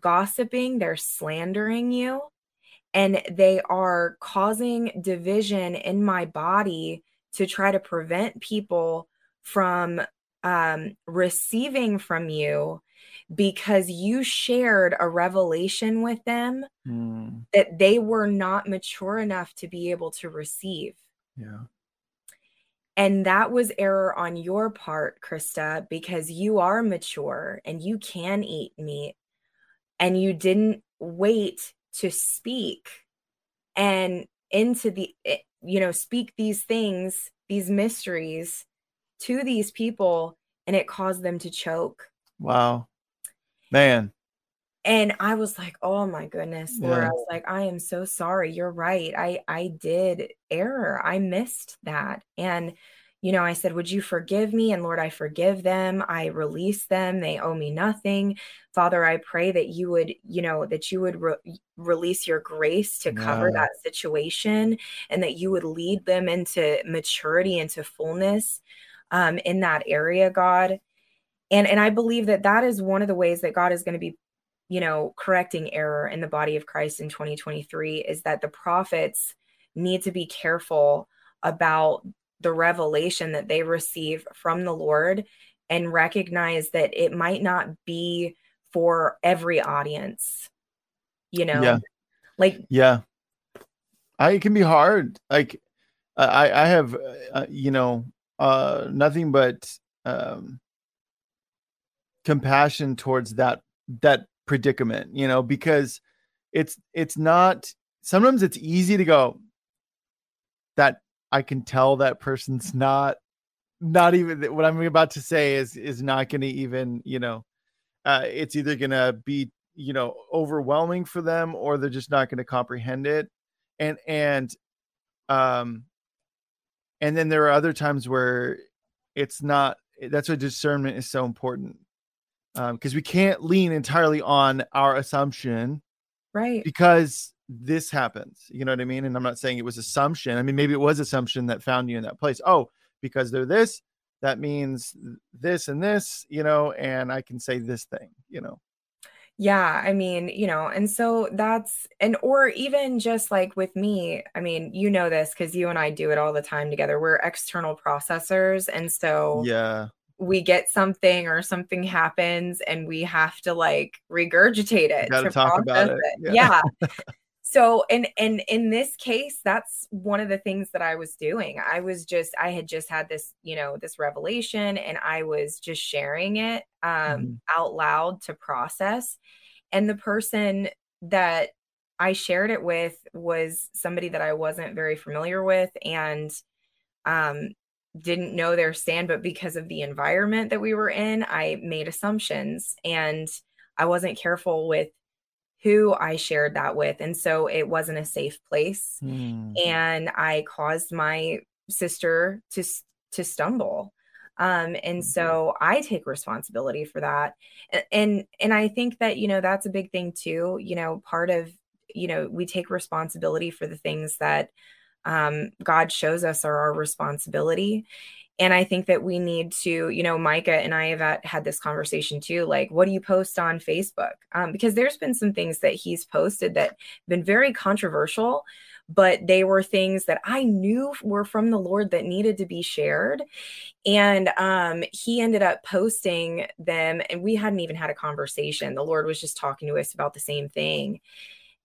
gossiping, they're slandering you, and they are causing division in my body to try to prevent people from um, receiving from you because you shared a revelation with them mm. that they were not mature enough to be able to receive. Yeah. And that was error on your part, Christa, because you are mature and you can eat meat and you didn't wait to speak and into the, eh, you know, speak these things, these mysteries to these people, and it caused them to choke. Wow. Man. And I was like, oh my goodness, Lord. Yeah. I was like, I am so sorry. You're right. I I did error. I missed that. And you know, I said, Would you forgive me? And Lord, I forgive them. I release them. They owe me nothing. Father, I pray that you would, you know, that you would re- release your grace to cover yeah. that situation and that you would lead them into maturity, into fullness um, in that area, God and and i believe that that is one of the ways that god is going to be you know correcting error in the body of christ in 2023 is that the prophets need to be careful about the revelation that they receive from the lord and recognize that it might not be for every audience you know? Yeah. Like yeah. I it can be hard. Like i i have uh, you know uh nothing but um compassion towards that that predicament you know because it's it's not sometimes it's easy to go that i can tell that person's not not even what i'm about to say is is not going to even you know uh it's either going to be you know overwhelming for them or they're just not going to comprehend it. And and um and then there are other times where it's not that's why discernment is so important because um, we can't lean entirely on our assumption, right? Because this happens, you know what I mean? And I'm not saying it was assumption. I mean, maybe it was assumption that found you in that place. Oh, because they're this, that means this and this, you know, and I can say this thing, you know. Yeah, I mean, you know, and so that's and or even just like with me, I mean, you know this cuz you and I do it all the time together. We're external processors and so Yeah we get something or something happens and we have to like regurgitate it to talk about it, it. yeah, yeah. *laughs* so and and in this case that's one of the things that i was doing i was just i had just had this you know this revelation and i was just sharing it um mm-hmm. out loud to process and the person that i shared it with was somebody that i wasn't very familiar with and um didn't know their stand but because of the environment that we were in i made assumptions and i wasn't careful with who I shared that with. And so it wasn't a safe place. Mm. And I caused my sister to to stumble. Um, and mm-hmm. so I take responsibility for that. And, and and I think that, you know, that's a big thing too. You know, part of, you know, we take responsibility for the things that um, God shows us are our responsibility. And i think that we need to you know micah and i have had this conversation too like what do you post on facebook? Um, because there's been some things that he's posted that have been very controversial but they were things that i knew were from the lord that needed to be shared. And um, he ended up posting them and we hadn't even had a conversation. The lord was just talking to us about the same thing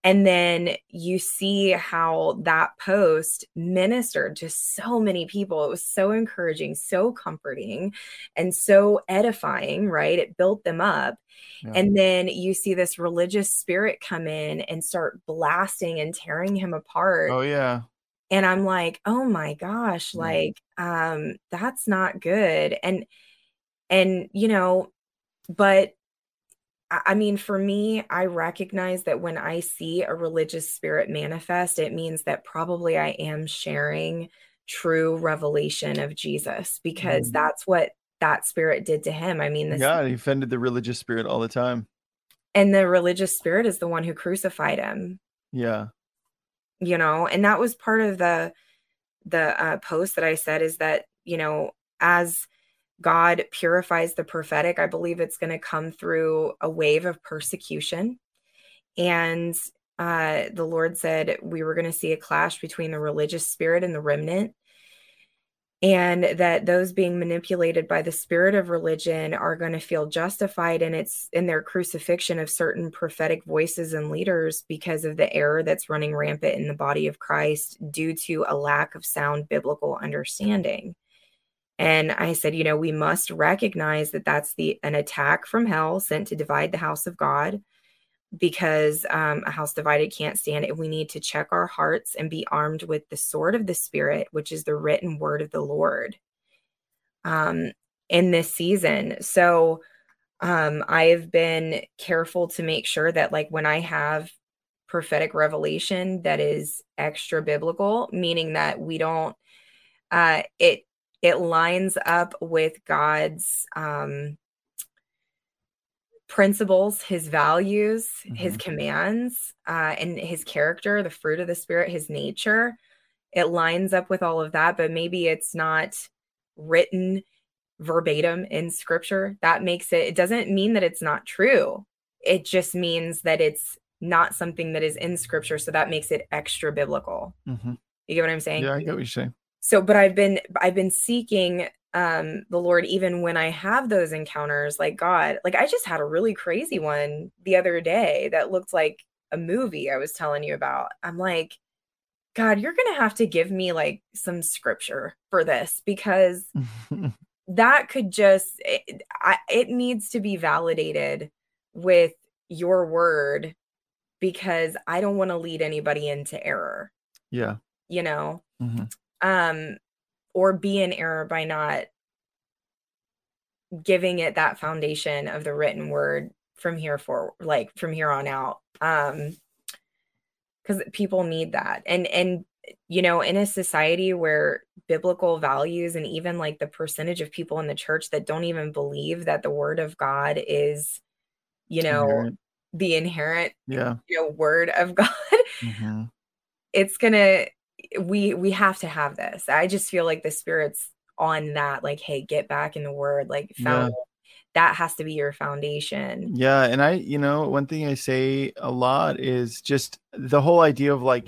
and then you see how that post ministered to so many people. It was so encouraging, so comforting, and so edifying, right? It built them up. Yeah. And then you see this religious spirit come in and start blasting and tearing him apart. Oh, yeah. And I'm like, oh my gosh, yeah. like, um, that's not good. And, and, you know, but I mean, for me, I recognize that when I see a religious spirit manifest, it means that probably I am sharing true revelation of Jesus because mm. that's what that spirit did to him. I mean, this, yeah, he offended the religious spirit all the time. And the religious spirit is the one who crucified him. Yeah. You know, and that was part of the the uh, post that I said is that, you know, as God purifies the prophetic, I believe it's going to come through a wave of persecution. And uh, the Lord said we were going to see a clash between the religious spirit and the remnant. And that those being manipulated by the spirit of religion are going to feel justified in its in their crucifixion of certain prophetic voices and leaders because of the error that's running rampant in the body of Christ due to a lack of sound biblical understanding. And I said, you know, we must recognize that that's the an attack from hell sent to divide the house of God because um, a house divided can't stand it. We need to check our hearts and be armed with the sword of the Spirit, which is the written word of the Lord um, in this season. So um, I've been careful to make sure that, like, when I have prophetic revelation that is extra biblical, meaning that we don't, uh, it it lines up with God's um, principles, his values, mm-hmm. his commands, uh, and his character, the fruit of the spirit, his nature. It lines up with all of that, but maybe it's not written verbatim in scripture. That makes it, it doesn't mean that it's not true. It just means that it's not something that is in scripture. So that makes it extra biblical. Mm-hmm. You get what I'm saying? Yeah, I get what you're saying so but i've been i've been seeking um the lord even when i have those encounters like god like i just had a really crazy one the other day that looked like a movie i was telling you about. I'm like god you're gonna have to give me like some scripture for this because *laughs* that could just it, I, it needs to be validated with your word because i don't want to lead anybody into error. Yeah. You know? Mm-hmm um or be in error by not giving it that foundation of the written word from here for like from here on out um because people need that and and you know in a society where biblical values and even like the percentage of people in the church that don't even believe that the word of god is you know inerrant. the inerrant yeah you know word of *laughs* god mm-hmm. it's gonna we we have to have this. I just feel like the spirit's on that like hey, get back in the word like found yeah. that has to be your foundation. Yeah, and I you know, one thing I say a lot is just the whole idea of like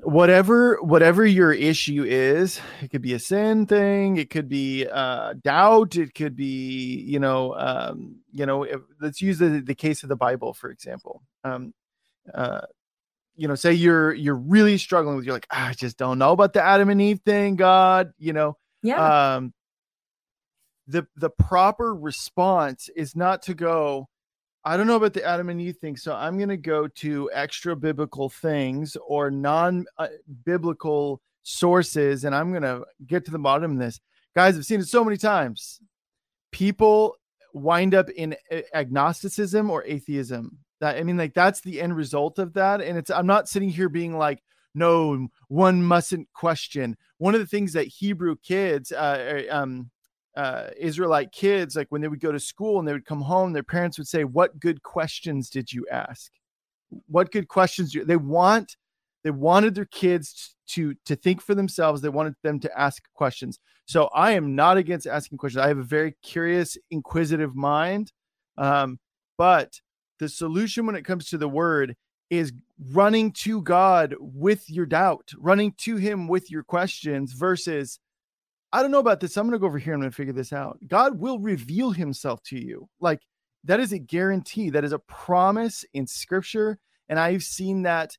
whatever whatever your issue is it could be a sin thing it could be uh doubt it could be you know um you know if, let's use the, the case of the bible for example um uh you know say you're you're really struggling with you're like ah, i just don't know about the adam and eve thing god you know yeah um the the proper response is not to go I don't know about the Adam and Eve thing, so I'm going to go to extra biblical things or non uh, biblical sources, and I'm going to get to the bottom of this. Guys, I've seen it so many times. People wind up in agnosticism or atheism. That I mean, like that's the end result of that. And it's I'm not sitting here being like, no, one mustn't question. One of the things that Hebrew kids, uh, er, um, uh, Israelite kids, like when they would go to school and they would come home, their parents would say, "What good questions did you ask? What good questions?" Do? They want, they wanted their kids to to think for themselves. They wanted them to ask questions. So I am not against asking questions. I have a very curious, inquisitive mind, um, but the solution when it comes to the word is running to God with your doubt, running to Him with your questions versus I don't know about this. I'm going to go over here and I'm going to figure this out. God will reveal himself to you. Like that is a guarantee. That is a promise in scripture. And I've seen that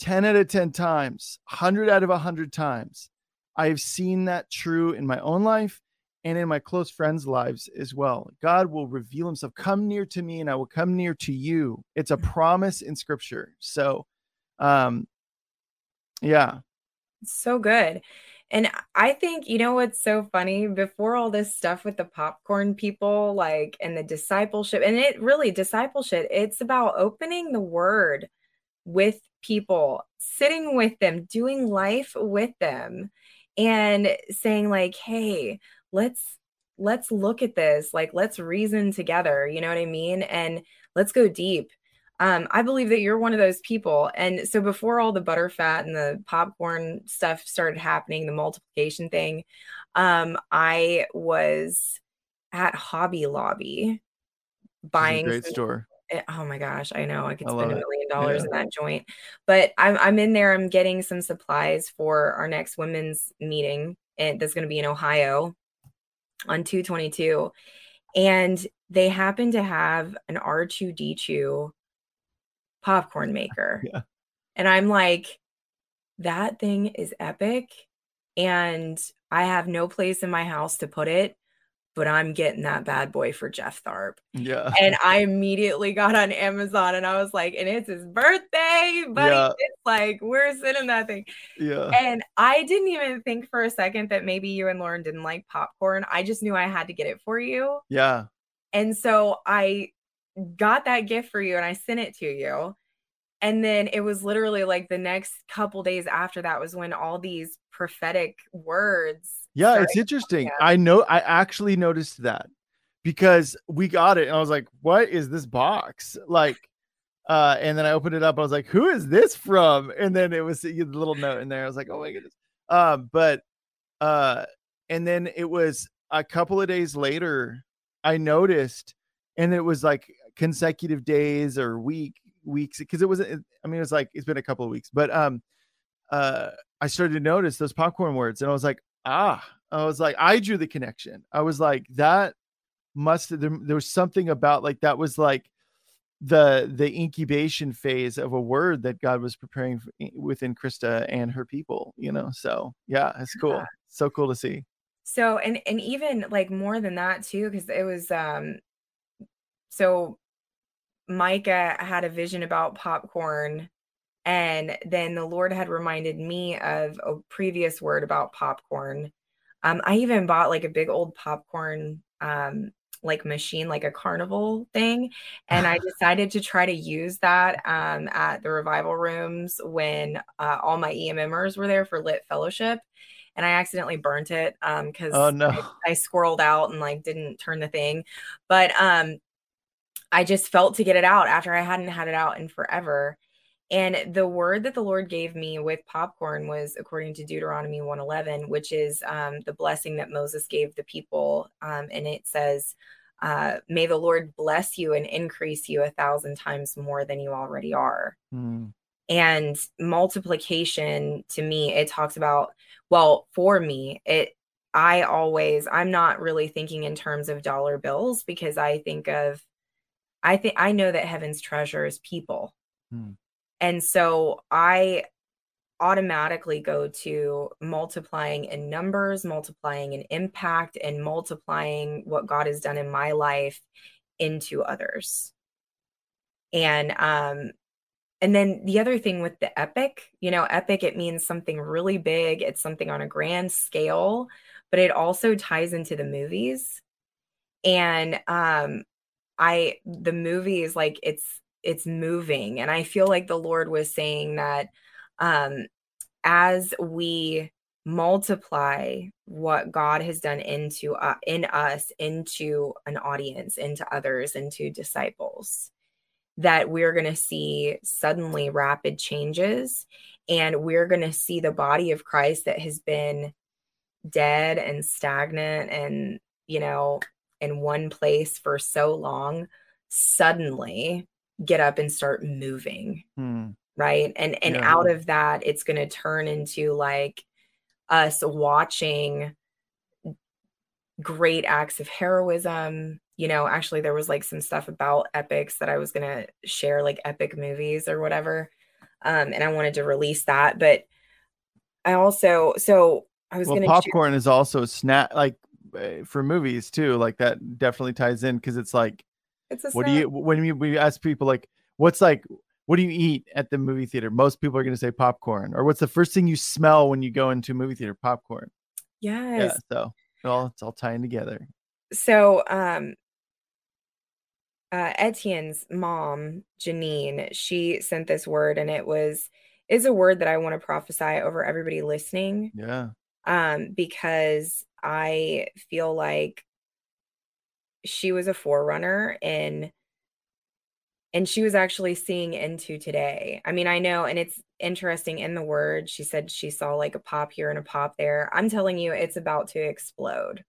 10 out of 10 times, 100 out of 100 times. I've seen that true in my own life and in my close friends' lives as well. God will reveal himself. Come near to me and I will come near to you. It's a promise in scripture. So, um, yeah. So good. And I think, you know what's so funny? Before all this stuff with the popcorn people, like, and the discipleship, and it really, discipleship, it's about opening the word with people, sitting with them, doing life with them, and saying, like, hey, let's, let's look at this. Like, let's reason together. You know what I mean? And let's go deep um, I believe that you're one of those people. And so before all the butter fat and the popcorn stuff started happening, the multiplication thing, um, I was at Hobby Lobby buying great some, store. Eh, oh my gosh, I know I could spend a million dollars yeah. in that joint. But I'm I'm in there, I'm getting some supplies for our next women's meeting and that's gonna be in Ohio on 222. And they happen to have an R2D2 popcorn maker. *laughs* Yeah. And I'm like, that thing is epic. And I have no place in my house to put it, but I'm getting that bad boy for Jeff Tharp. Yeah. And I immediately got on Amazon and I was like, and it's his birthday, but yeah. it's like, we're sitting that thing. Yeah. And I didn't even think for a second that maybe you and Lauren didn't like popcorn. I just knew I had to get it for you. Yeah. And so I got that gift for you and I sent it to you. And then it was literally like the next couple days after that was when all these prophetic words. Yeah, it's interesting. I know I actually noticed that because we got it and I was like, what is this box? Like uh and then I opened it up. I was like, who is this from? And then it was the little note in there. I was like, oh my goodness. Um, but uh and then it was a couple of days later, I noticed, and it was like consecutive days or week weeks because it was i mean it was like it's been a couple of weeks but um uh i started to notice those popcorn words and i was like ah i was like i drew the connection i was like that must there, there was something about like that was like the the incubation phase of a word that god was preparing for, within christa and her people you know so yeah it's cool yeah. so cool to see so and and even like more than that too because it was um so Micah had a vision about popcorn. And then the Lord had reminded me of a previous word about popcorn. Um, I even bought like a big old popcorn um, like machine, like a carnival thing. And I *laughs* decided to try to use that um, at the revival rooms when uh, all my EMMers were there for lit fellowship. And I accidentally burnt it because um, oh, no. I, I squirreled out and like didn't turn the thing. But um, I just felt to get it out after I hadn't had it out in forever. And the word that the Lord gave me with popcorn was according to Deuteronomy 111, which is um, the blessing that Moses gave the people. Um, and it says, uh, May the Lord bless you and increase you a thousand times more than you already are. Mm. And multiplication to me, it talks about, well, for me, it, I always, I'm not really thinking in terms of dollar bills because I think of, I think, I know that heaven's treasure is people. Hmm. And so I automatically go to multiplying in numbers, multiplying in impact, and multiplying what God has done in my life into others. And um and then the other thing with the epic, you know, epic it means something really big, it's something on a grand scale, but it also ties into the movies. And um I the movies like it's it's moving. And I feel like the Lord was saying that um, as we multiply what God has done into uh, in us into an audience, into others, into disciples, that we're going to see suddenly rapid changes and we're going to see the body of Christ that has been dead and stagnant and you know in one place for so long suddenly get up and start moving. Hmm right and and yeah. out of that it's going to turn into like us watching great acts of heroism you know actually there was like some stuff about epics that i was going to share like epic movies or whatever um and i wanted to release that but i also so i was well, gonna popcorn is also snap like eh, for movies too like that definitely ties in because it's like it's what do you when we, we ask people like what's like what do you eat at the movie theater? Most people are going to say popcorn. Or what's the first thing you smell when you go into a movie theater? Popcorn. Yes. Yeah. So it all it's all tying together. So um uh Etienne's mom, Janine, she sent this word and it was is a word that I want to prophesy over everybody listening. Yeah. Um, because I feel like she was a forerunner in and she was actually seeing into today. I mean, I know, and it's interesting in the word, she said she saw like a pop here and a pop there. I'm telling you, it's about to explode.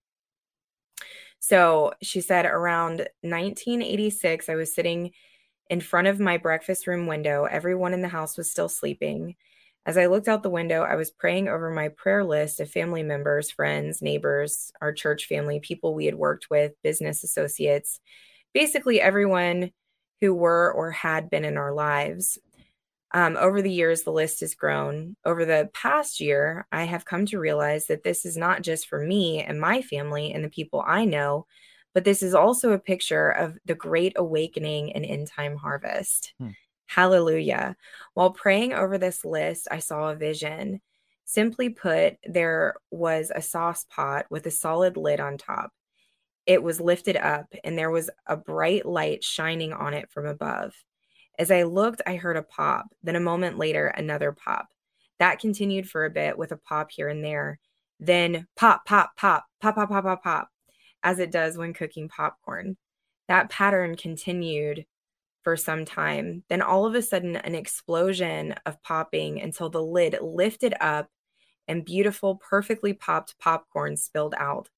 So she said around 1986, I was sitting in front of my breakfast room window. Everyone in the house was still sleeping. As I looked out the window, I was praying over my prayer list of family members, friends, neighbors, our church family, people we had worked with, business associates, basically everyone who were or had been in our lives. Um, over the years, the list has grown. Over the past year, I have come to realize that this is not just for me and my family and the people I know, but this is also a picture of the great awakening and end time harvest. Hmm. Hallelujah. While praying over this list, I saw a vision. Simply put, there was a sauce pot with a solid lid on top it was lifted up and there was a bright light shining on it from above. As I looked, I heard a pop. Then a moment later, another pop. That continued for a bit with a pop here and there. Then pop, pop, pop, pop, pop, pop, pop, pop, as it does when cooking popcorn. That pattern continued for some time. Then all of a sudden, an explosion of popping until the lid lifted up and beautiful, perfectly popped popcorn spilled out.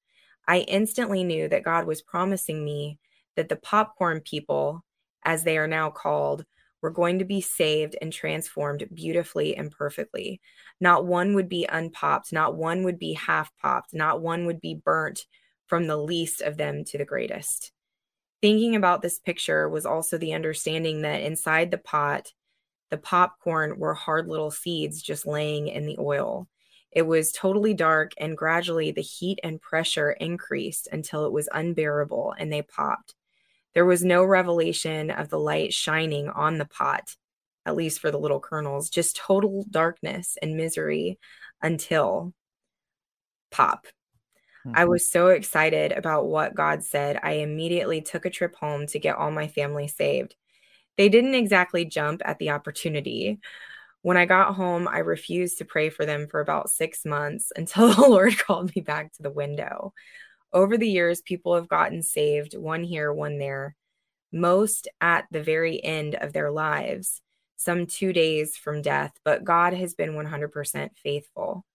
I instantly knew that God was promising me that the popcorn people, as they are now called, were going to be saved and transformed beautifully and perfectly. Not one would be unpopped, not one would be half popped, not one would be burnt from the least of them to the greatest. Thinking about this picture was also the understanding that inside the pot, the popcorn were hard little seeds just laying in the oil. It was totally dark, and gradually the heat and pressure increased until it was unbearable and they popped. There was no revelation of the light shining on the pot, at least for the little kernels, just total darkness and misery until pop. Mm-hmm. I was so excited about what God said. I immediately took a trip home to get all my family saved. They didn't exactly jump at the opportunity, when I got home, I refused to pray for them for about six months *laughs* until the Lord called me back to the window. Over the years, people have gotten saved, one here, one there, most at the very end of their lives, some two days from death, but God has been 100% faithful.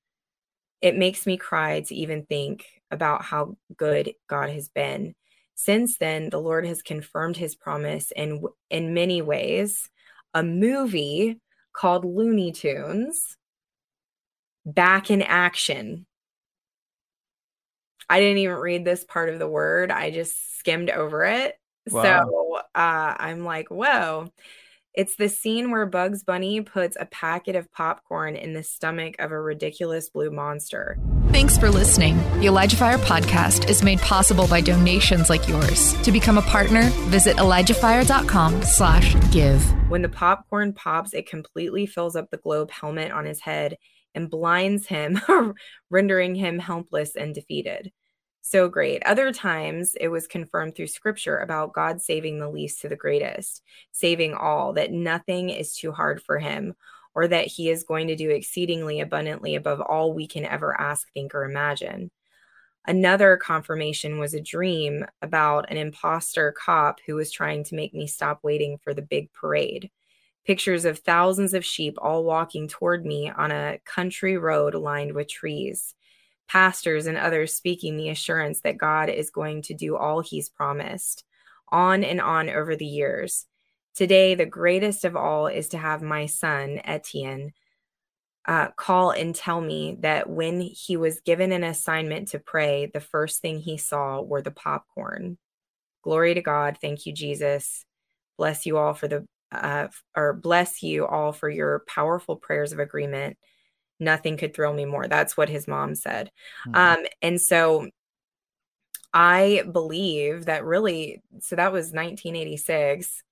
It makes me cry to even think about how good God has been. Since then, the Lord has confirmed his promise in, in many ways. A movie called Looney Tunes back in action. I didn't even read this part of the word, I just skimmed over it. Wow. So uh, I'm like, whoa. It's the scene where Bugs Bunny puts a packet of popcorn in the stomach of a ridiculous blue monster. Thanks for listening. The Elijah Fire podcast is made possible by donations like yours. To become a partner, visit ElijahFire.com slash give. When the popcorn pops, it completely fills up the globe helmet on his head and blinds him, *laughs* rendering him helpless and defeated so great. Other times it was confirmed through scripture about God saving the least to the greatest, saving all, that nothing is too hard for him, or that he is going to do exceedingly abundantly above all we can ever ask, think, or imagine. Another confirmation was a dream about an imposter cop who was trying to make me stop waiting for the big parade. Pictures of thousands of sheep all walking toward me on a country road lined with trees pastors and others speaking the assurance that God is going to do all he's promised, on and on over the years. Today, the greatest of all is to have my son, Etienne, uh, call and tell me that when he was given an assignment to pray, the first thing he saw were the popcorn. Glory to God. Thank you, Jesus. Bless you all for the, uh, or bless you all for your powerful prayers of agreement nothing could thrill me more. That's what his mom said. Mm-hmm. Um, and so I believe that really, so that was 1986.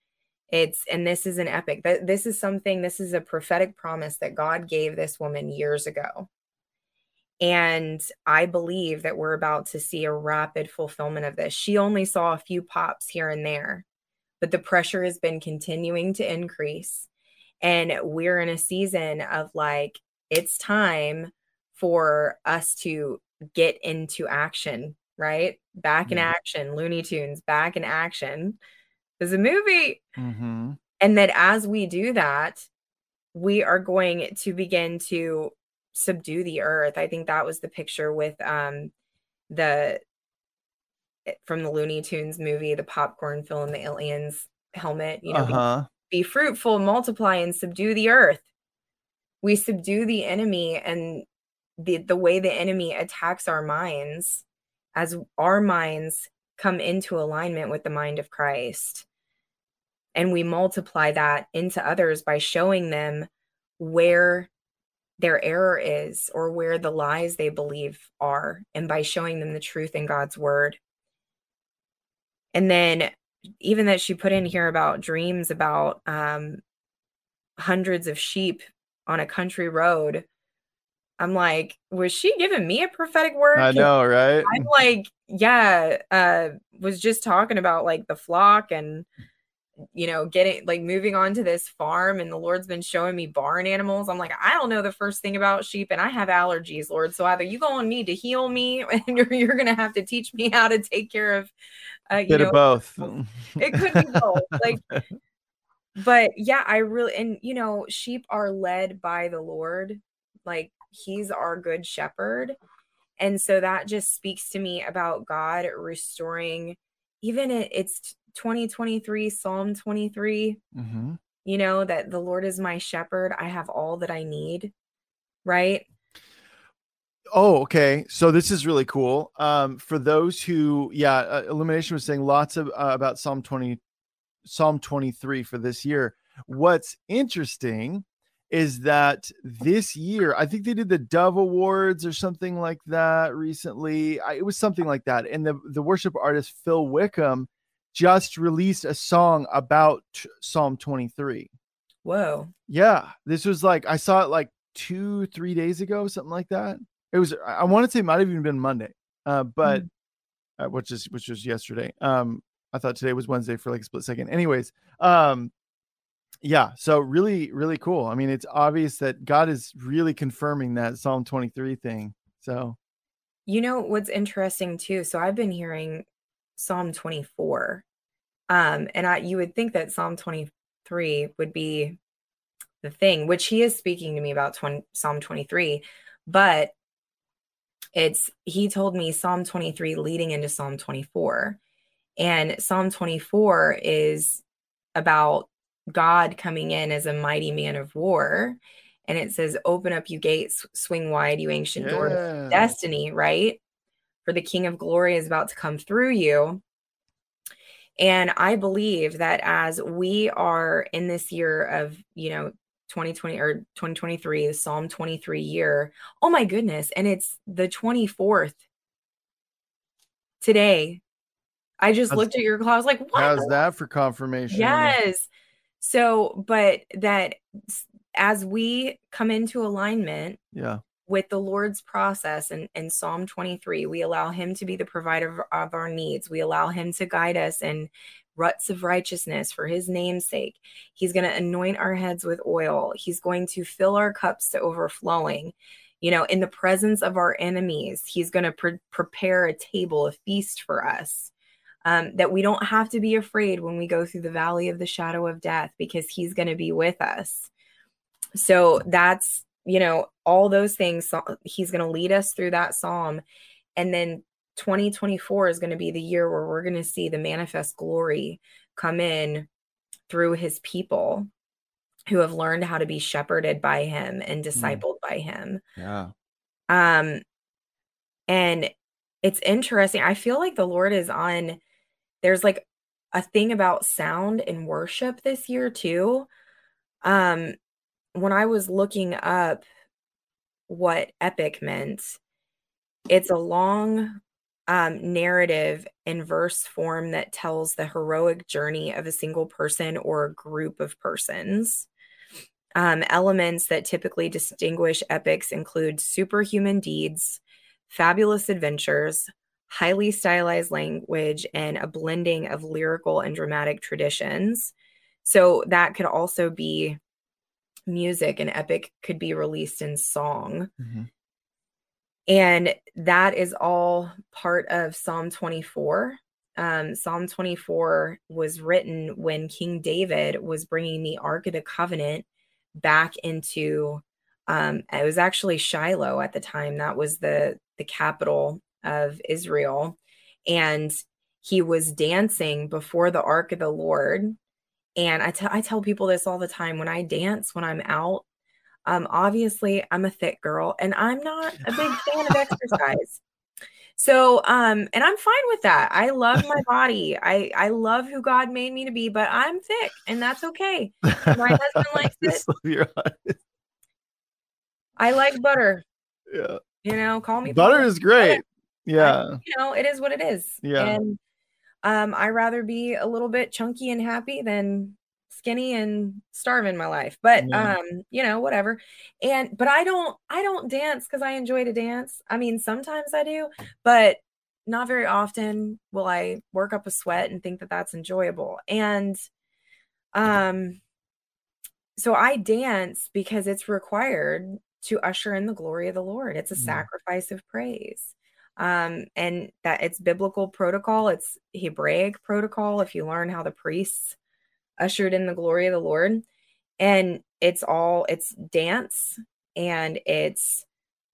It's, and this is an epic. That this is something, this is a prophetic promise that God gave this woman years ago. And I believe that we're about to see a rapid fulfillment of this. She only saw a few pops here and there, but the pressure has been continuing to increase. And we're in a season of like, it's time for us to get into action, right? Back in action, Looney Tunes, back in action. There's a movie. Mm-hmm. And that as we do that, we are going to begin to subdue the earth. I think that was the picture with um the from the Looney Tunes movie, the popcorn film, the aliens helmet, you know, uh-huh. be, be fruitful, multiply, and subdue the earth we subdue the enemy and the the way the enemy attacks our minds as our minds come into alignment with the mind of Christ and we multiply that into others by showing them where their error is or where the lies they believe are and by showing them the truth in God's word and then even that she put in here about dreams about um, hundreds of sheep on a country road. I'm like, was she giving me a prophetic word? I know, right? I'm like, yeah, uh, was just talking about like the flock and you know, getting like moving on to this farm, and the Lord's been showing me barn animals. I'm like, I don't know the first thing about sheep, and I have allergies, Lord. So either you going to need to heal me, *laughs* and you're, you're going to have to teach me how to take care of. Uh, you Bit know, of both. *laughs* It could be both. Like *laughs* but yeah, I really and you know, sheep are led by the Lord. Like he's our good shepherd. And so that just speaks to me about God restoring even it, it's 2023 Psalm 23. Mm-hmm. You know that the Lord is my shepherd. I have all that I need. Right? Oh, okay. So this is really cool. Um, for those who, yeah, uh, Illumination was saying lots of uh, about Psalm 20, Psalm 23 for this year. What's interesting is that this year, I think they did the Dove Awards or something like that recently. I, it was something like that. And the, the worship artist Phil Wickham just released a song about Psalm 23. Whoa. Yeah. This was like, I saw it like two, three days ago, something like that. It was, I want to say it might have even been Monday, uh, but, mm. uh, which is, which was yesterday. Um, I thought today was Wednesday for like a split second. Anyways, um, yeah, so really, really cool. I mean, it's obvious that God is really confirming that Psalm 23 thing. So, you know what's interesting too? So I've been hearing Psalm 24. Um, and I you would think that Psalm 23 would be the thing, which he is speaking to me about 20, Psalm 23, but it's he told me Psalm 23 leading into Psalm 24. And Psalm 24 is about God coming in as a mighty man of war. And it says, Open up, you gates, swing wide, you ancient yeah. of destiny, right? For the King of glory is about to come through you. And I believe that as we are in this year of, you know, 2020 or 2023, the Psalm 23 year, oh my goodness. And it's the 24th today. I just That's, looked at your clock. I was like, what? How's that for confirmation? Yes. So, but that as we come into alignment, yeah, with the Lord's process and in, in Psalm 23, we allow Him to be the provider of, of our needs. We allow Him to guide us in ruts of righteousness for His name's sake. He's going to anoint our heads with oil, He's going to fill our cups to overflowing. You know, in the presence of our enemies, He's going to pre- prepare a table, a feast for us. Um, that we don't have to be afraid when we go through the valley of the shadow of death because He's going to be with us. So that's you know, all those things. He's going to lead us through that psalm. And then 2024 is going to be the year where we're going to see the manifest glory come in through his people who have learned how to be shepherded by him and mm. discipled mm. by him. Yeah. Um and it's interesting. I feel like the Lord is on there's like a thing about sound and worship this year too. Um when I was looking up what epic meant, it's a long um, narrative in verse form that tells the heroic journey of a single person or a group of persons. Um, elements that typically distinguish epics include superhuman deeds, fabulous adventures, highly stylized language, and a blending of lyrical and dramatic traditions. So that could also be music and epic could be released in song. Mm-hmm. And that is all part of Psalm 24. Um, Psalm 24 was written when King David was bringing the Ark of the Covenant back into. Um, it was actually Shiloh at the time. That was the the capital of Israel, and he was dancing before the Ark of the Lord and I, t- I tell people this all the time when I dance, when I'm out. Um, obviously, I'm a thick girl and I'm not a big fan of exercise. *laughs* So, um, and I'm fine with that. I love my body. I I love who God made me to be, but I'm thick, and that's okay. My husband *laughs* likes it. I like butter. Yeah. You know, call me butter, butter. is great. Yeah. I, you know, it is what it is. Yeah. And um, I rather be a little bit chunky and happy than skinny and starve in my life. But yeah. um, you know, whatever. And but I don't I don't dance because I enjoy to dance. I mean, sometimes I do, but not very often will I work up a sweat and think that that's enjoyable. And um so I dance because it's required to usher in the glory of the Lord. It's a mm. sacrifice of praise um, and that it's biblical protocol, it's Hebraic protocol. If you learn how the priests ushered in the glory of the Lord, and it's all it's dance and it's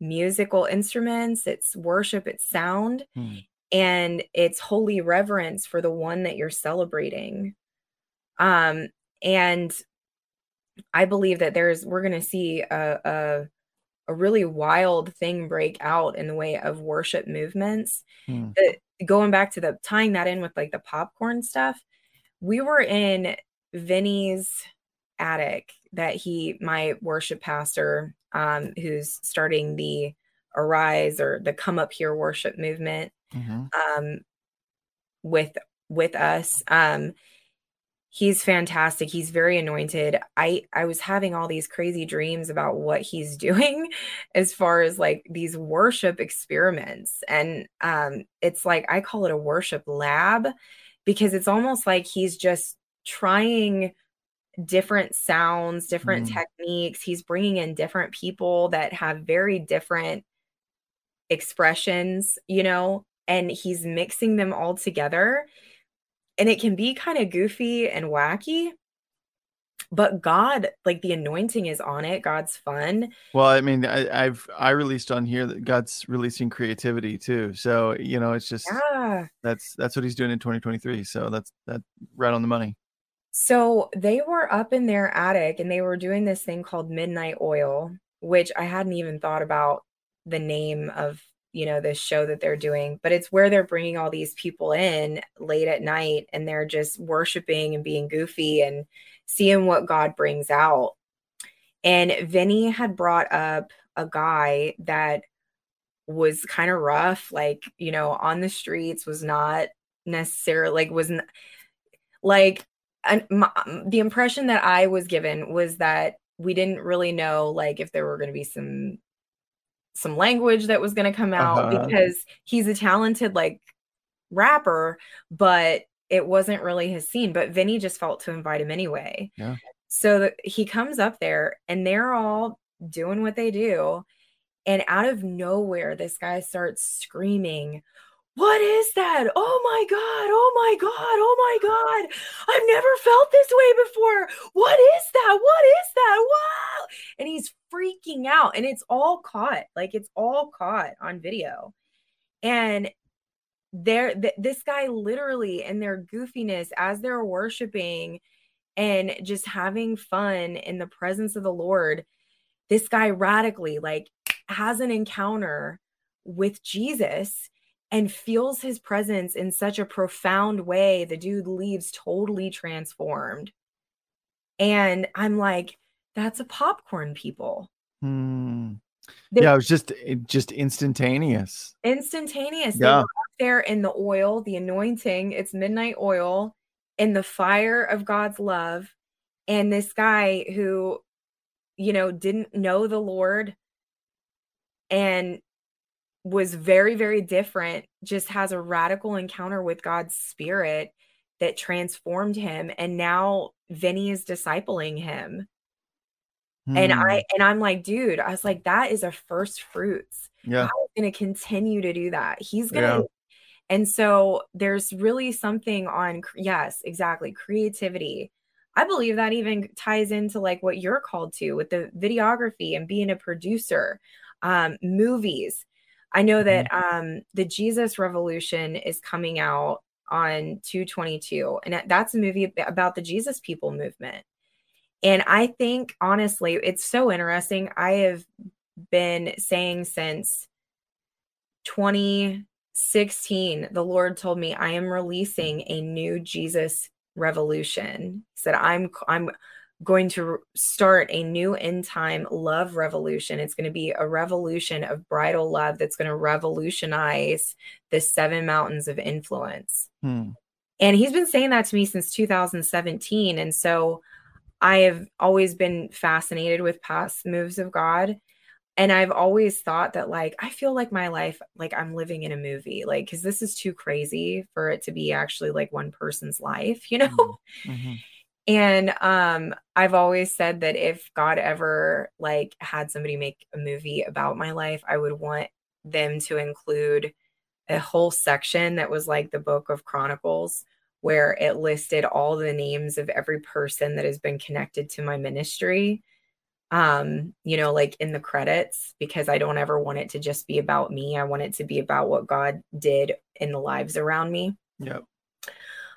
musical instruments, it's worship, it's sound, hmm. and it's holy reverence for the one that you're celebrating. Um, and I believe that there's we're going to see a, a a really wild thing break out in the way of worship movements. Hmm. going back to the tying that in with like the popcorn stuff, we were in Vinny's attic that he, my worship pastor, um, who's starting the Arise or the Come Up Here worship movement, mm-hmm. um, with with us. Um, he's fantastic. He's very anointed. I i was having all these crazy dreams about what he's *laughs* doing as far as like these worship experiments. And um it's like i call it a worship lab because it's almost like he's just trying different sounds different mm. techniques. He's bringing in different people that have very different expressions you know and he's mixing them all together and it can be kind of goofy and wacky but god like the anointing is on it god's fun. Well i mean I, have i released on here that god's releasing creativity too so you know it's just yeah. that's that's what he's doing in 2023 so that's that right on the money. So they were up in their attic and they were doing this thing called Midnight Oil, which I hadn't even thought about the name of, you know, this show that they're doing, but it's where they're bringing all these people in late at night and they're just worshiping and being goofy and seeing what God brings out. And Vinny had brought up a guy that was kind of rough, like, you know, on the streets, was not necessarily like, wasn't like my, the impression that I was given was that we didn't really know like if there were going to be some some language that was going to come out uh-huh. because he's a talented like rapper but it wasn't really his scene but Vinny just felt to invite him anyway. Yeah. So the, he comes up there and they're all doing what they do and out of nowhere this guy starts screaming what is that? Oh my God. Oh my God. Oh my God. I've never felt this way before. What is that? What is that? Wow. And he's freaking out and it's all caught. Like it's all caught on video. And there, th- this guy literally in their goofiness as they're worshiping and just having fun in the presence of the Lord, this guy radically like has an encounter with Jesus and feels his presence in such a profound way. The dude leaves totally transformed. And I'm like, that's a popcorn people. Hmm. yeah, it was just just instantaneous. Instantaneous. Yeah. there in the oil, the anointing, it's midnight oil, in the fire of God's love. And this guy who, you know, didn't know the Lord and was very, very different, just has a radical encounter with God's spirit that transformed him. And now Vinny is discipling him. And I hmm. and I'm like, dude, I was like, that is a first fruits. Yeah. I'm gonna continue to do that. He's gonna yeah. and so there's really something on yes, exactly, creativity. I believe that even ties into like what you're called to with the videography and being a producer, um, movies I know that mm-hmm. um, the Jesus Revolution is coming out on 222, and that's a movie about the Jesus People movement. And I think, honestly, it's so interesting. I have been saying since 2016, the Lord told me I am releasing a new Jesus revolution. He said, I'm I'm going to start a new end time love revolution. It's going to be a revolution of bridal love that's going to revolutionize the seven mountains of influence. Hmm. And he's been saying that to me since 2017. And so I have always been fascinated with past moves of God. And I've always thought that, like, I feel like my life, like I'm living in a movie, like, because this is too crazy for it to be actually like one person's life, you know? Mm-hmm. mm-hmm. And um I've always said that if God ever like had somebody make a movie about my life, I would want them to include a whole section that was like the book of Chronicles where it listed all the names of every person that has been connected to my ministry um you know like in the credits because I don't ever want it to just be about me. I want it to be about what God did in the lives around me. Yep.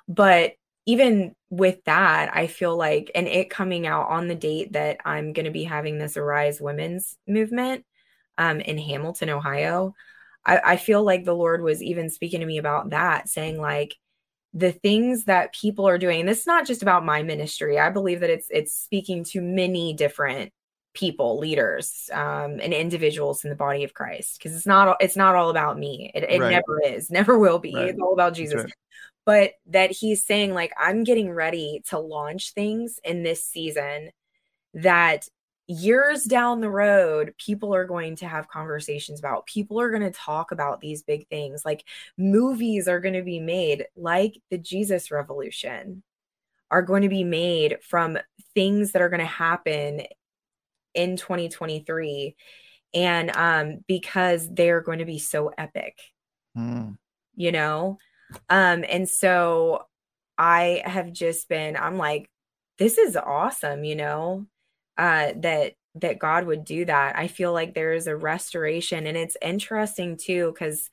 But even with that, I feel like, and it coming out on the date that I'm going to be having this Arise Women's movement um, in Hamilton, Ohio, I, I feel like the Lord was even speaking to me about that, saying, like, the things that people are doing, and this is not just about my ministry. I believe that it's it's speaking to many different people leaders um, and individuals in the body of christ because it's not it's not all about me it, it right. never is *laughs* never will be right. it's all about jesus right but that he's saying like i'm getting ready to launch things in this season that years down the road people are going to have conversations about. People are going to talk about these big things. Like movies are going to be made like the jesus revolution are going to be made from things that are going to happen in 2023 and um because they're going to be so epic. Mm. you know um, and so I have just been, I'm like, this is awesome, you know, uh, that that God would do that. I feel like there is a restoration, and it's interesting too, because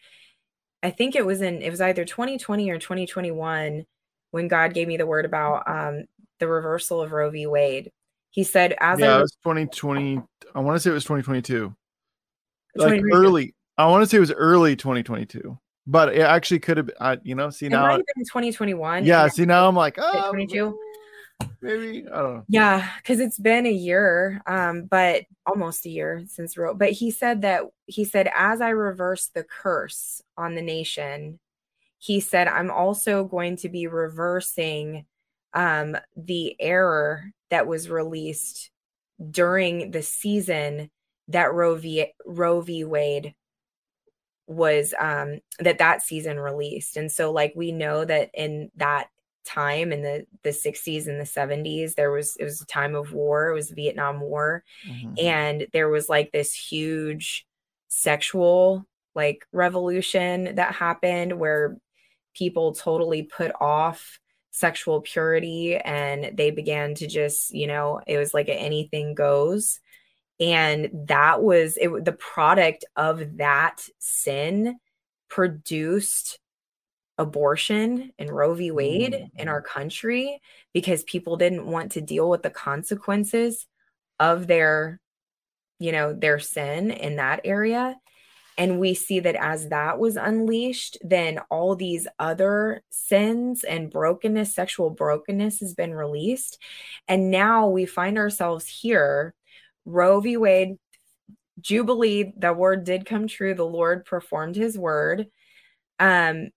I think it was in it was either 2020 or 2021 when God gave me the word about um the reversal of Roe v. Wade. He said, as yeah, I it was 2020. I want to say it was 2022. Like 2022. early. I want to say it was early 2022, but it actually could have. I, you know, see it now. been 2021. Yeah, see now I'm like, oh, 22. maybe I don't know. Yeah, because it's been a year, um, but almost a year since Roe. But he said that he said, as I reverse the curse on the nation, he said, I'm also going to be reversing um, the error that was released during the season that Roe v. Roe v. Wade was um that that season released. And so like we know that in that time in the the 60s and the 70s there was it was a time of war. It was the vietnam war. Mhm. and there was like this huge sexual like revolution that happened where people totally put off sexual purity and they began to just you know it was like a anything goes and that was it the product of that sin produced abortion and Roe v. Wade in our mm. country because people didn't want to deal with the consequences of their you know their sin in that area. And we see that as that was unleashed then all these other sins and brokenness sexual brokenness has been released. And now we find ourselves here Roe v. Wade jubilee the word did come true. The lord performed his word. Um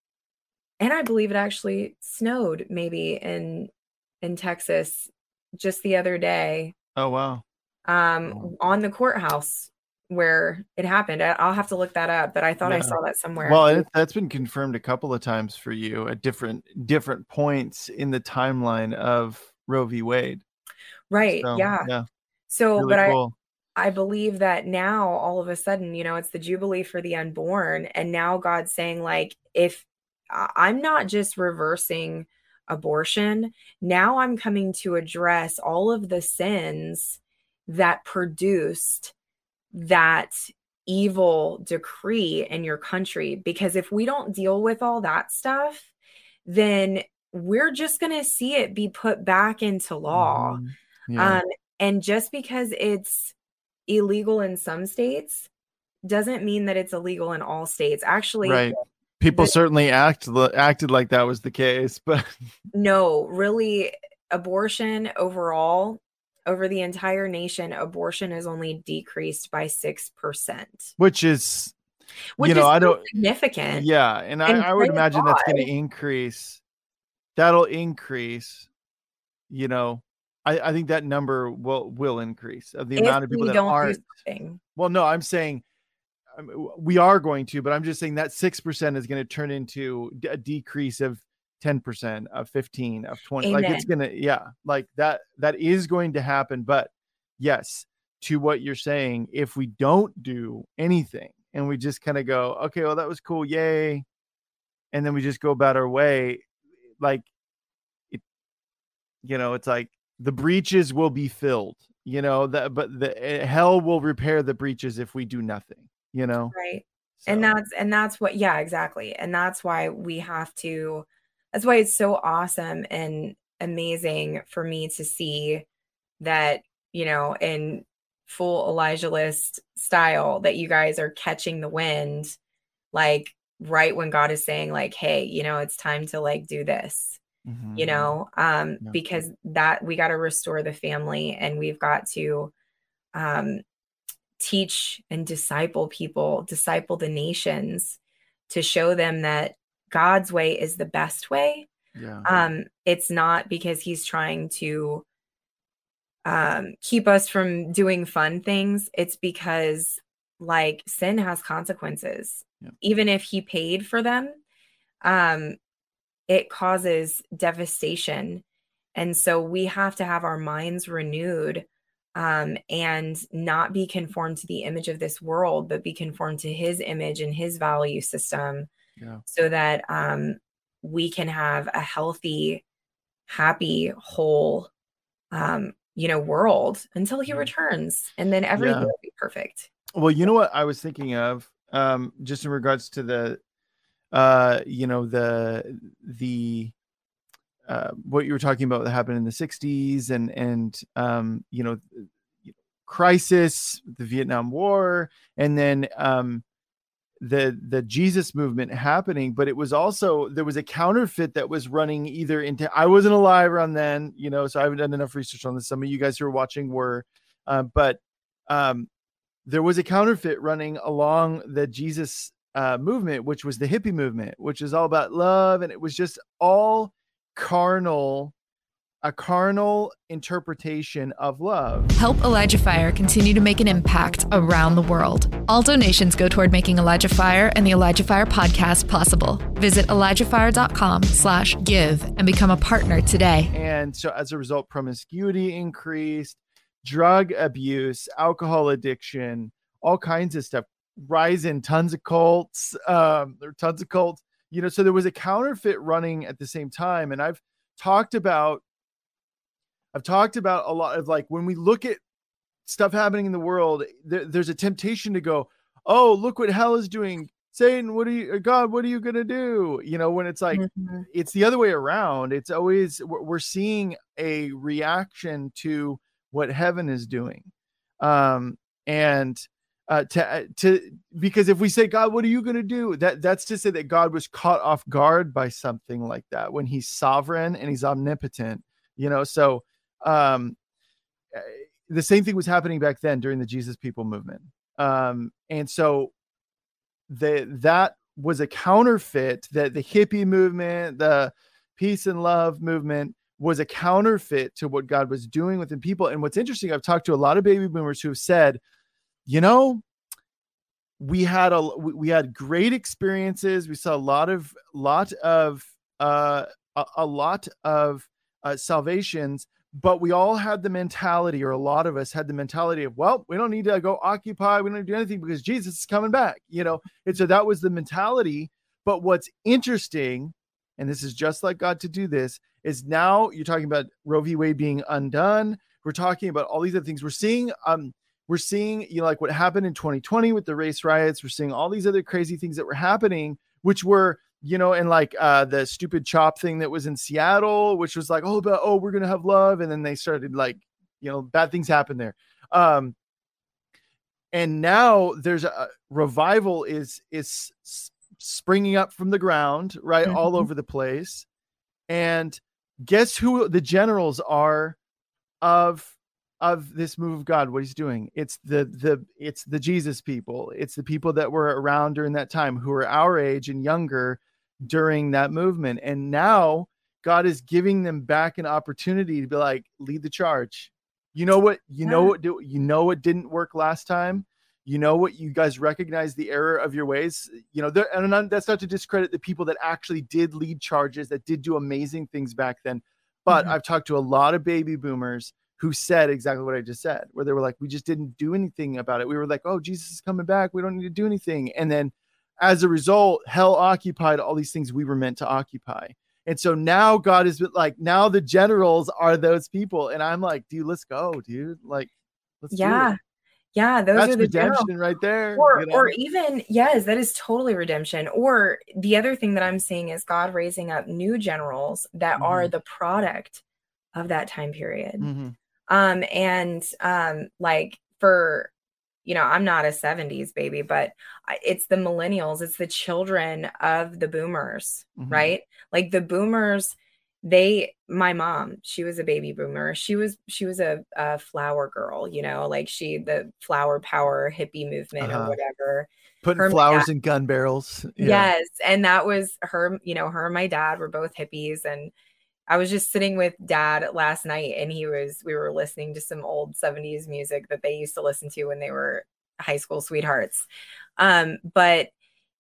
and i believe it actually snowed maybe in in texas just the other day. Oh wow. um on the courthouse where it happened. I, i'll have to look that up but i thought i saw that somewhere. Well, it, that's been confirmed a couple of times for you at different different points in the timeline of Roe v. Wade. right. So, yeah. yeah, so really but i cool. I believe that now all of a sudden, you know, it's the jubilee for the unborn. And now God's saying, like, if I- I'm not just reversing abortion, now I'm coming to address all of the sins that produced that evil decree in your country. Because if we don't deal with all that stuff, then we're just going to see it be put back into law. Mhm. Yeah. Um, and just because it's illegal in some states doesn't mean that it's illegal in all states. Actually, right. People the- certainly act acted like that was the case, but no, really, abortion overall, over the entire nation, abortion is only decreased by 6%, which is which you know, is I don't significant. yeah, and I, And I would praise imagine that's going to increase. That'll increase. You know, I, I think that number will will increase of the if amount of people that aren't. Well, no, I'm saying we are going to, but I'm just saying that six percent is going to turn into a decrease of ten percent, of fifteen, of twenty. Like it's gonna, yeah, like that. That is going to happen. But yes, to what you're saying, if we don't do anything and we just kind of go, okay, well, that was cool, yay, and then we just go about our way, like it, you know, it's like the breaches will be filled you know that but the eh, hell will repair the breaches if we do nothing you know Right. and that's and that's what yeah exactly and that's why we have to that's why it's so awesome and amazing for me to see that you know in full elijah list style that you guys are catching the wind like right when god is saying like hey you know it's time to like do this you mhm. know um Yeah. because that we got to restore the family and we've got to um teach and disciple people disciple the nations to show them that god's way is the best way yeah um it's not because he's trying to um keep us from doing fun things it's because like sin has consequences Yeah. even if he paid for them um it causes devastation and so we have to have our minds renewed um and not be conformed to the image of this world but be conformed to his image and his value system yeah so that um, we can have a healthy, happy, whole, um, you know, world until he Mhm. returns, and then everything Yeah. will be perfect. well you know what i was thinking of um just in regards to the uh you know the the uh, what you were talking about that happened in the 60s and and um, you know crisis the vietnam war and then um, the the jesus movement happening but it was also there was a counterfeit that was running either into i wasn't alive around then you know so i haven't done enough research on this. Some of you guys who are watching were uh, but um, there was a counterfeit running along the jesus uh, movement which was the hippie movement which is all about love and it was just all carnal a carnal interpretation of love. Help Elijah Fire continue to make an impact around the world. All donations go toward making Elijah Fire and the Elijah Fire podcast possible. Visit ElijahFire.com slash give and become a partner today. And so as a result, promiscuity increased, drug abuse, alcohol addiction, all kinds of stuff. Rise in tons of cults. Um, there are tons of cults you know so there was a counterfeit running at the same time and i've talked about i've talked about a lot of like when we look at stuff happening in the world there, there's a temptation to go oh look what hell is doing satan what are you god what are you going to do you know when it's like mm-hmm. it's the other way around it's always we're seeing a reaction to what heaven is doing um and uh, to uh, to because if we say God, what are you going to do? That that's to say that God was caught off guard by something like that when He's sovereign and He's omnipotent. You know, so um, eh, the same thing was happening back then during the Jesus People movement, um, and so the that was a counterfeit that the hippie movement, the peace and love movement was a counterfeit to what God was doing within people. And what's interesting, I've talked to a lot of baby boomers who have said you know, we had a we had great experiences. We saw a lot of lot of uh, a, a lot of uh, salvations, but we all had the mentality, or a lot of us had the mentality of, well, we don't need to go occupy, we don't need to do anything because Jesus is coming back, you know. And so that was the mentality. But what's interesting, and this is just like God to do this, is now you're talking about Roe v. Wade being undone. We're talking about all these other things. We're seeing um we're seeing you know like what happened in 2020 with the race riots. We're seeing all these other crazy things that were happening which were you know and like uh the stupid chop thing that was in seattle which was like oh but oh we're gonna have love and then they started like you know bad things happen there. Um and now there's a revival is is springing up from the ground right mm-hmm. all over the place. And guess who the generals are of of this move of God, what he's doing. It's the the it's the Jesus people. It's the people that were around during that time who are our age and younger during that movement. And now God is giving them back an opportunity to be like, lead the charge. You know what? You yeah. know what? Do, you know what didn't work last time. You know what? You guys recognize the error of your ways. You know, there, and not, that's not to discredit the people that actually did lead charges, that did do amazing things back then. But mm-hmm. I've talked to a lot of baby boomers who said exactly what I just said, where they were like, we just didn't do anything about it. We were like, oh, Jesus is coming back. We don't need to do anything. And then as a result, hell occupied all these things we were meant to occupy. And so now God is like, now the generals are those people. And I'm like, dude, let's go, dude. Like, let's yeah. Yeah, those That's are the redemption general. right there. Or, you know? or even yes, that is totally redemption. Or the other thing that I'm seeing is God raising up new generals that mm-hmm. are the product of that time period. Mm-hmm. Um, and um, like for you know, I'm not a 70s baby, but it's the millennials, it's the children of the boomers, mm-hmm. right? Like the boomers, they, my mom, she was a baby boomer. She was, she was a, a flower girl, you know, like she, the flower power hippie movement uh-huh. or whatever. Putting her flowers in gun barrels. Yeah. Yes. And that was her, you know, her and my dad were both hippies and, I was just sitting with dad last night and he was we were listening to some old 70s music that they used to listen to when they were high school sweethearts. Um, but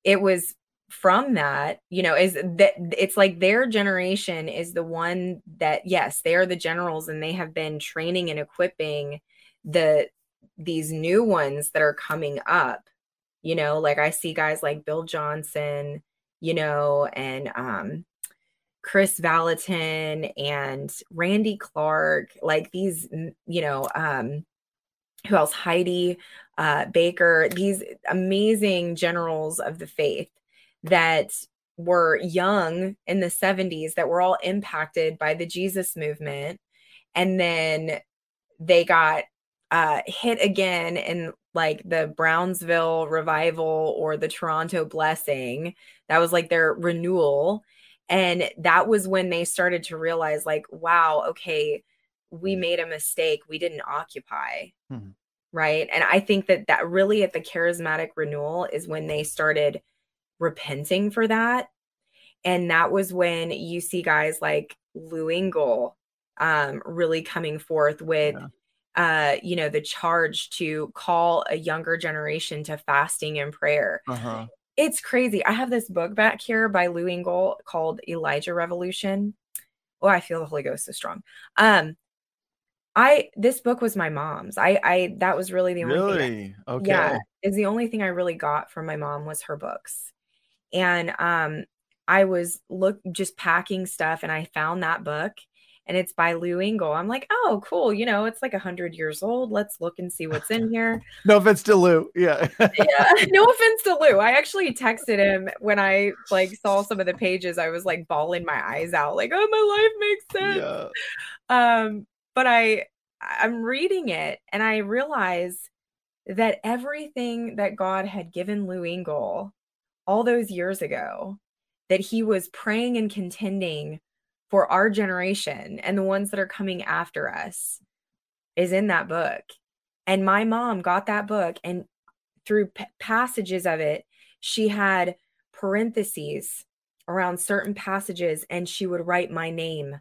it was from that, you know, is that it's like their generation is the one that yes, they are the generals and they have been training and equipping the these new ones that are coming up. You know, like I see guys like Bill Johnson, you know, and um Kris Vallotton and Randy Clark, like these, you know, um, who else? Heidi uh, Baker, these amazing generals of the faith that were young in the 70s that were all impacted by the Jesus movement. And then they got uh, hit again in like the Brownsville revival or the Toronto blessing. That was like their renewal. And that was when they started to realize, like, wow, okay, we made a mistake. We didn't occupy. Mm-hmm. Right. And I think that that really at the charismatic renewal is when they started repenting for that. And that was when you see guys like Lou Engle um, really coming forth with, yeah. uh, you know, the charge to call a younger generation to fasting and prayer. Uh-huh. It's crazy. I have this book back here by Lou Engle called Elijah Revolution. Oh, I feel the Holy Ghost so strong. Um, I this book was my mom's. I I that was really the only really? thing. I, okay. Yeah, is the only thing I really got from my mom was her books. And um I was look just packing stuff and I found that book and it's by Lou Engle. I'm like, oh, cool. You know, it's like a hundred years old. Let's look and see what's in here. *laughs* no offense to Lou. Yeah. yeah. *laughs* *laughs* No offense to Lou. I actually texted him when I like saw some of the pages. I was like bawling my eyes out, like, oh, my life makes sense. Yeah. Um, but I I'm reading it and I realize that everything that God had given Lou Engle all those years ago, that he was praying and contending for our generation and the ones that are coming after us is in that book. And my mom got that book and through p- passages of it, she had parentheses around certain passages and she would write my name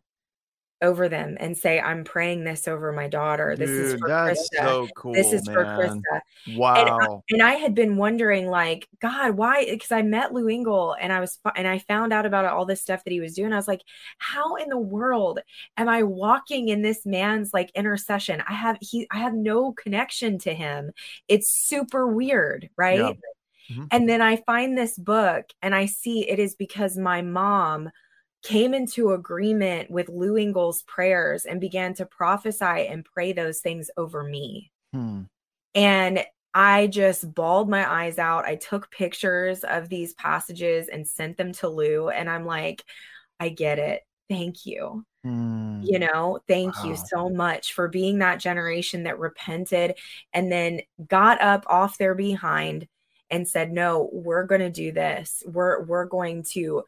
over them and say, I'm praying this over my daughter. This Dude, is for that's Christa. so cool. this is man. for Christa. Wow. And I, and I, had been wondering, like, God, why? Because I met Lou Engle and I was, and I found out about all this stuff that he was doing. I was like, how in the world am I walking in this man's like intercession? I have, he, I have no connection to him. It's super weird. Right. Yeah. Mm-hmm. And then I find this book and I see it is because my mom came into agreement with Lou Engle's prayers and began to prophesy and pray those things over me. Hmm. And I just bawled my eyes out. I took pictures of these passages and sent them to Lou. And I'm like, I get it. Thank you. Hmm. You know, thank wow. you so much for being that generation that repented and then got up off their behind and said, No, we're going to do this. We're, we're going to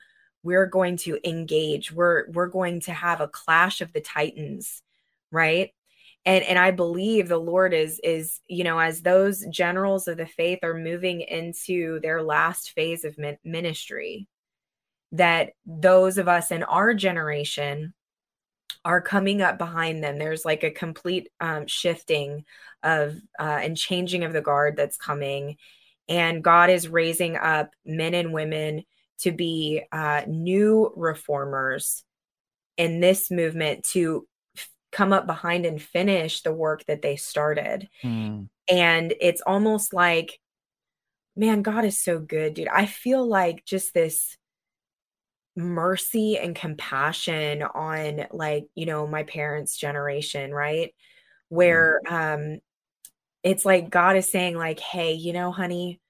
we're going to engage we're we're going to have a clash of the titans right? And and i believe the lord is is you know as those generals of the faith are moving into their last phase of ministry that those of us in our generation are coming up behind them. There's like a complete um, shifting of uh, and changing of the guard that's coming. And god is raising up men and women to be uh, new reformers in this movement to f- come up behind and finish the work that they started. Mm. And it's almost like, man, God is so good, dude. I feel like just this mercy and compassion on like, you know, my parents' generation, right? Where mm. um it's like God is saying like, "Hey, you know, honey,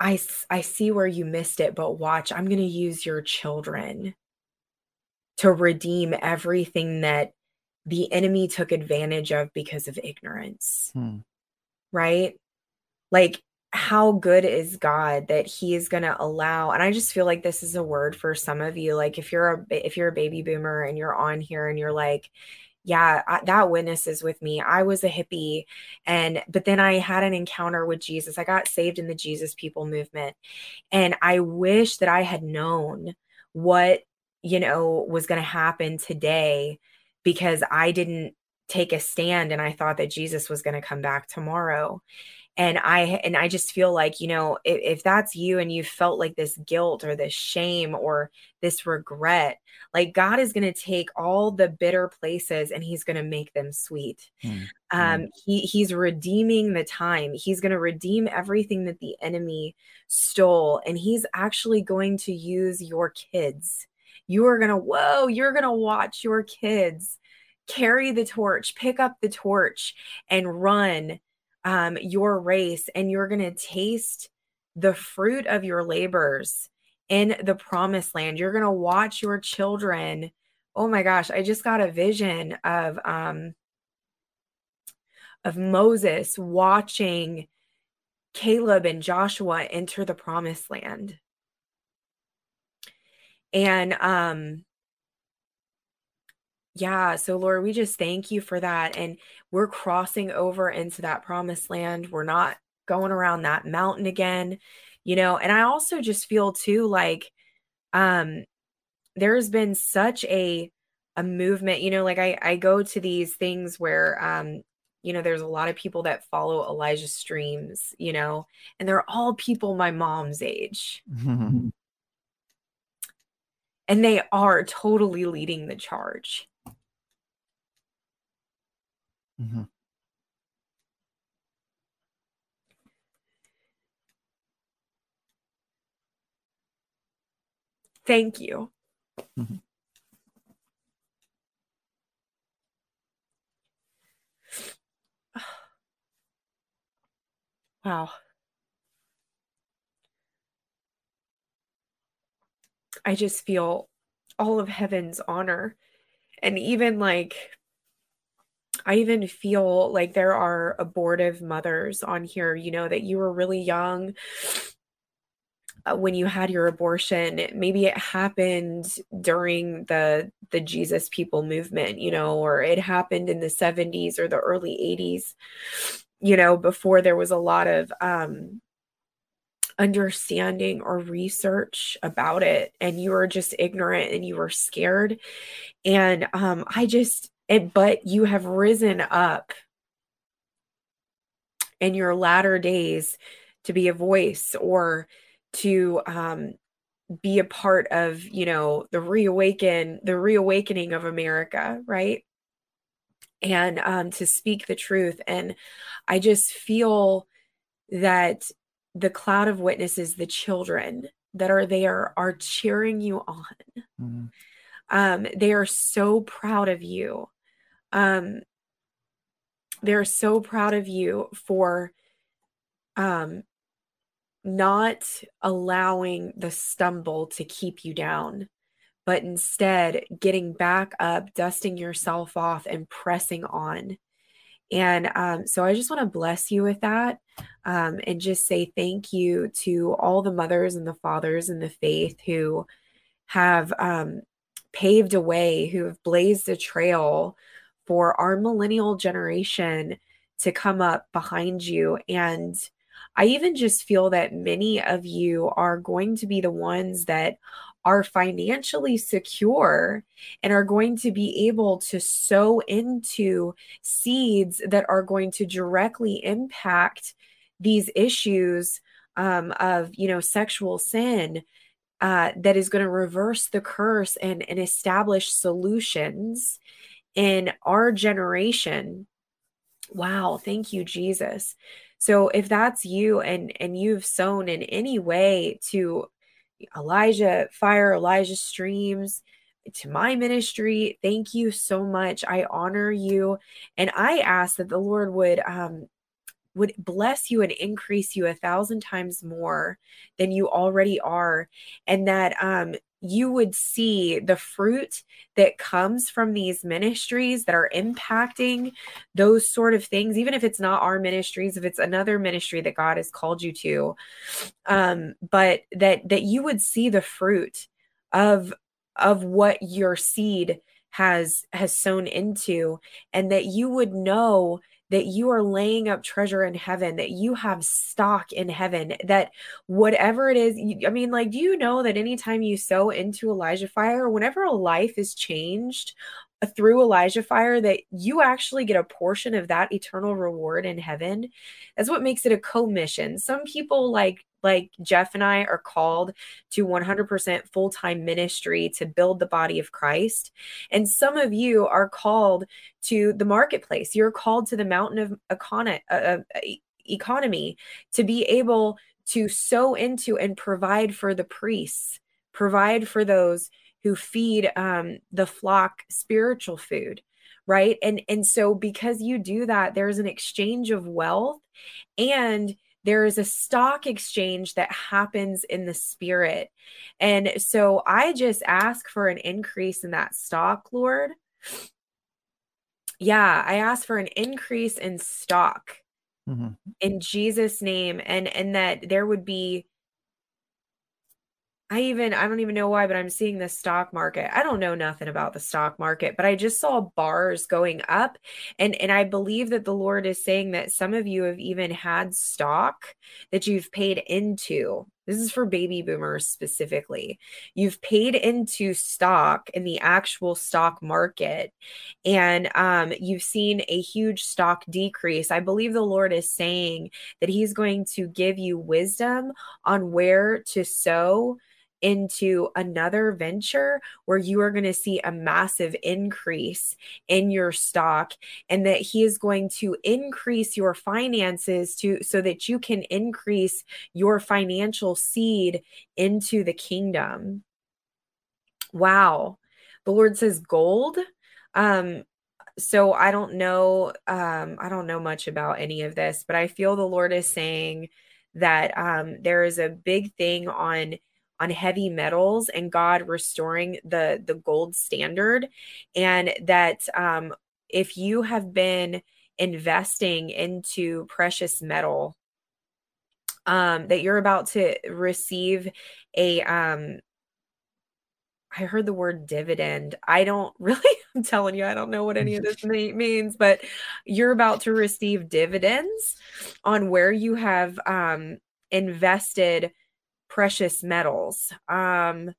I, I see where you missed it, but watch, I'm going to use your children to redeem everything that the enemy took advantage of because of ignorance. Hmm. Right? Like, how good is God that he is going to allow and I just feel like this is a word for some of you like if you're a if you're a baby boomer and you're on here and you're like yeah, I, that witnesses with me. I was a hippie and but then I had an encounter with Jesus. I got saved in the Jesus people movement. And I wish that I had known what, you know, was going to happen today because I didn't take a stand and I thought that Jesus was going to come back tomorrow and i and i just feel like you know if, if, that's you and you felt like this guilt or this shame or this regret like god is going to take all the bitter places and he's going to make them sweet. Mm-hmm. um he he's redeeming the time. He's going to redeem everything that the enemy stole and he's actually going to use your kids. You are going to whoa you're going to watch your kids carry the torch pick up the torch and run um, your race and you're going to taste the fruit of your labors in the promised land. You're going to watch your children. Oh my gosh, I just got a vision of um of Moses watching Caleb and Joshua enter the promised land. And um yeah, so Lord, we just thank you for that and we're crossing over into that promised land. We're not going around that mountain again, you know. And I also just feel too like um there's been such a a movement, you know, like I I go to these things where um you know, there's a lot of people that follow Elijah streams, you know, and they're all people my mom's age. *laughs* and they are totally leading the charge. Mm-hmm. Thank you. Mm-hmm. *sighs* Wow. I just feel all of heaven's honor. And even like, I even feel like there are abortive mothers on here, you know, that you were really young uh, when you had your abortion maybe it happened during the the jesus people movement you know or it happened in the 70s or the early 80s you know, before there was a lot of um, understanding or research about it, and you were just ignorant and you were scared. And um, I just, it, but you have risen up in your latter days to be a voice or to um, be a part of you know the reawaken the reawakening of america right and um, to speak the truth. And I just feel that the cloud of witnesses, the children that are there, are cheering you on. Mm-hmm. Um, they are so proud of you. Um, they're so proud of you for um, not allowing the stumble to keep you down but instead getting back up, dusting yourself off, and pressing on. And um, so I just want to bless you with that um, and just say thank you to all the mothers and the fathers in the faith who have um, paved a way, who have blazed a trail for our millennial generation to come up behind you. And I even just feel that many of you are going to be the ones that are financially secure and are going to be able to sow into seeds that are going to directly impact these issues um, of you know sexual sin uh, that is going to reverse the curse and, and establish solutions in our generation wow thank you jesus so if that's you and and you've sown in any way to Elijah Fire, Elijah Streams, to my ministry. Thank you so much. I honor you. And I ask that the Lord would um would bless you and increase you a thousand times more than you already are. And that um you would see the fruit that comes from these ministries that are impacting those sort of things even if it's not our ministries if it's another ministry that god has called you to um but that that you would see the fruit of of what your seed has has sown into and that you would know that you are laying up treasure in heaven, that you have stock in heaven, that whatever it is, I mean, like, do you know that anytime you sow into Elijah fire, whenever a life is changed through Elijah fire, that you actually get a portion of that eternal reward in heaven? That's what makes it a commission. Some people like like Jeff and I are called to 100% full time ministry to build the body of Christ. And some of you are called to the marketplace. You're called to the mountain of econ- uh, uh, economy to be able to sow into and provide for the priests, provide for those who feed um, the flock spiritual food right and and so because you do that there's an exchange of wealth and there is a stock exchange that happens in the spirit. And so I just ask for an increase in that stock, Lord. Yeah, I ask for an increase in stock mm-hmm. in Jesus' name and and that there would be I even I don't even know why, but I'm seeing the stock market. I don't know nothing about the stock market, but I just saw bars going up and and I believe that the Lord is saying that some of you have even had stock that you've paid into. This is for baby boomers specifically. You've paid into stock in the actual stock market and um, you've seen a huge stock decrease. I believe the Lord is saying that he's going to give you wisdom on where to sow into another venture where you are going to see a massive increase in your stock and that he is going to increase your finances to so that you can increase your financial seed into the kingdom. Wow. The lord says gold? Um so i don't know um i don't know much about any of this but i feel the lord is saying that um there is a big thing on on heavy metals and God restoring the the gold standard and that um if you have been investing into precious metal um that you're about to receive a um I heard the word dividend. I don't *laughs* really, I'm telling you, I don't know what any of this *laughs* means, but you're about to receive dividends on where you have um, invested precious metals. Um,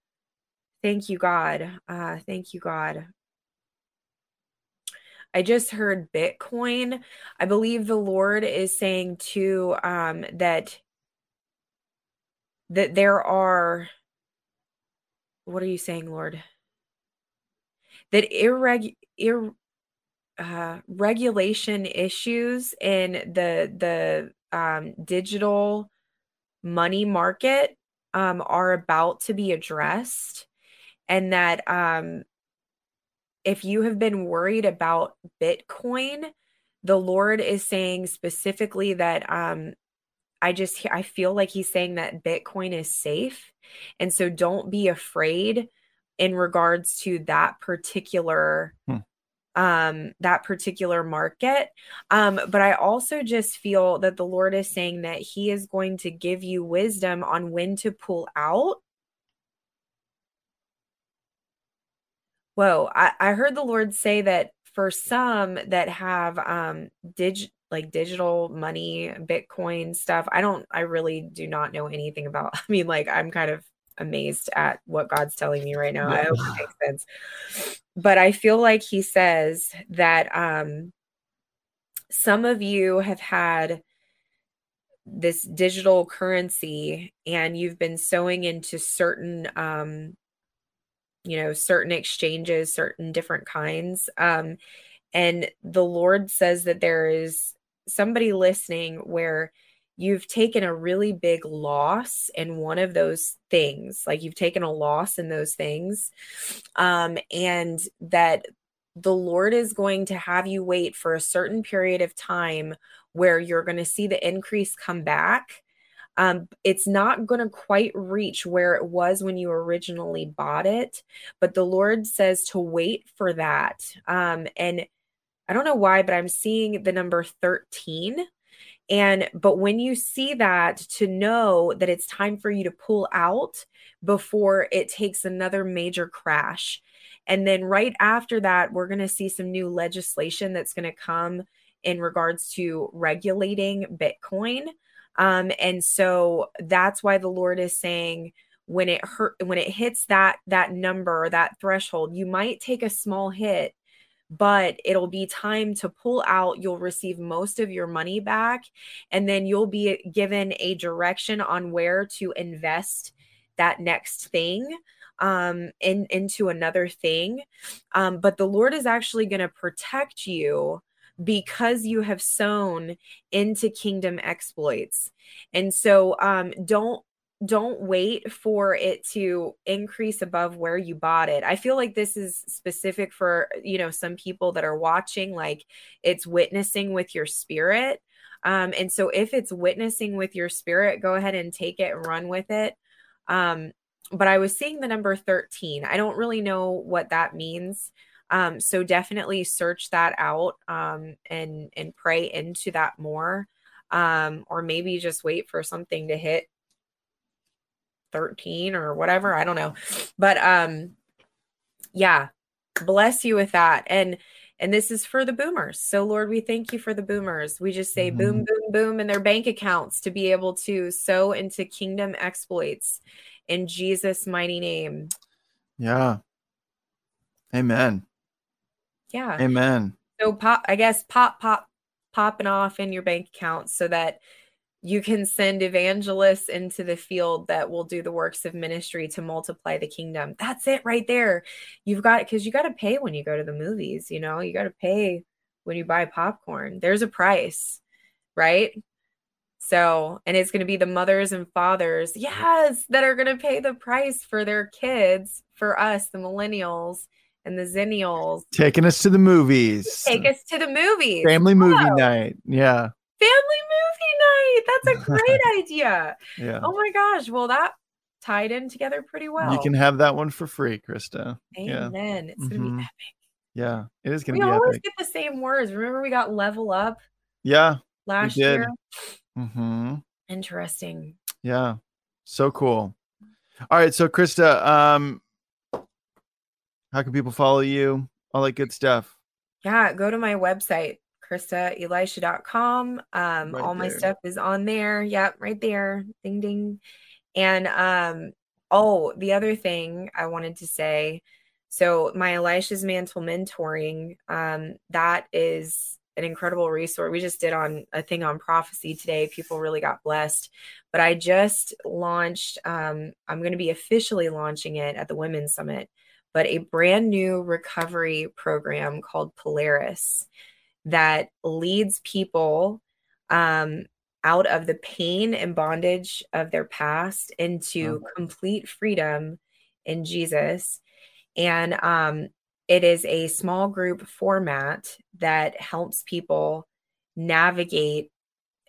thank you, God. Uh, thank you, God. I just heard Bitcoin. I believe the Lord is saying too um, that that there are. What are you saying, Lord? That irreg ir, uh, regulation issues in the the um, digital money market um, are about to be addressed and that um, if you have been worried about bitcoin the lord is saying specifically that um, i just i feel like he's saying that bitcoin is safe. And so don't be afraid in regards to that particular hmm um that particular market. Um but i also just feel that the lord is saying that he is going to give you wisdom on when to pull out. Whoa i, I heard the lord say that for some that have um dig like digital money bitcoin stuff i don't i really do not know anything about *laughs* i mean like i'm kind of amazed at what god's telling me right now. Yeah. i hope it makes sense. But I feel like he says that um, some of you have had this digital currency and you've been sowing into certain um, you know certain exchanges certain different kinds. Um, and the lord says that there is somebody listening where you've taken a really big loss in one of those things like you've taken a loss in those things um and that the lord is going to have you wait for a certain period of time where you're going to see the increase come back. Um, it's not going to quite reach where it was when you originally bought it but the lord says to wait for that um, and i don't know why but i'm seeing the number 13 and but when you see that, to know that it's time for you to pull out before it takes another major crash. And then right after that, we're going to see some new legislation that's going to come in regards to regulating Bitcoin. Um, and so that's why the Lord is saying when it hurt when it hits that that number, that threshold, you might take a small hit but it'll be time to pull out. You'll receive most of your money back, and then you'll be given a direction on where to invest that next thing um in into another thing um but the lord is actually going to protect you because you have sown into kingdom exploits and so um don't don't wait for it to increase above where you bought it. I feel like this is specific for, you know, some people that are watching like it's witnessing with your spirit. Um, and so if it's witnessing with your spirit, go ahead and take it and run with it. Um, but I was seeing the number 13. I don't really know what that means. Um, so definitely search that out um, and and pray into that more. Um, or maybe just wait for something to hit 13 or whatever. I don't know. But um yeah, bless you with that. And and this is for the boomers. So Lord, we thank you for the boomers. We just say mm-hmm. boom, boom, boom in their bank accounts to be able to sow into kingdom exploits in Jesus' mighty name. Yeah. Amen. Yeah. Amen. So pop, I guess pop, pop, popping off in your bank account so that you can send evangelists into the field that will do the works of ministry to multiply the kingdom. That's it right there. You've got it because you got to pay when you go to the movies, you know, you got to pay when you buy popcorn. There's a price, right? So, and it's going to be the mothers and fathers, yes, that are going to pay the price for their kids, for us, the millennials and the zennials. Taking us to the movies. Take us to the movies. Family movie night. Yeah family That's a great *laughs* idea. Yeah. Oh my gosh. Well, that tied in together pretty well. You can have that one for free, Christa. Amen. Yeah. It's gonna mm-hmm. be epic. Yeah, it is gonna we be. We always epic. get the same words. Remember, we got level up. Yeah. Last year. Mm-hmm. Interesting. Yeah. So cool. All right. So Christa, um, how can people follow you? All that good stuff. Yeah, go to my website, ChristaElisha.com. Um, right all my stuff is on there. Yep, right there. Ding ding. And um, oh, the other thing I wanted to say. So my Elisha's Mantle mentoring, um, that is an incredible resource. We just did on a thing on prophecy today. People really got blessed. But I just launched, um, I'm going to be officially launching it at the Women's Summit, but a brand new recovery program called Polaris that leads people um, out of the pain and bondage of their past into complete freedom in Jesus. And um, it is a small group format that helps people navigate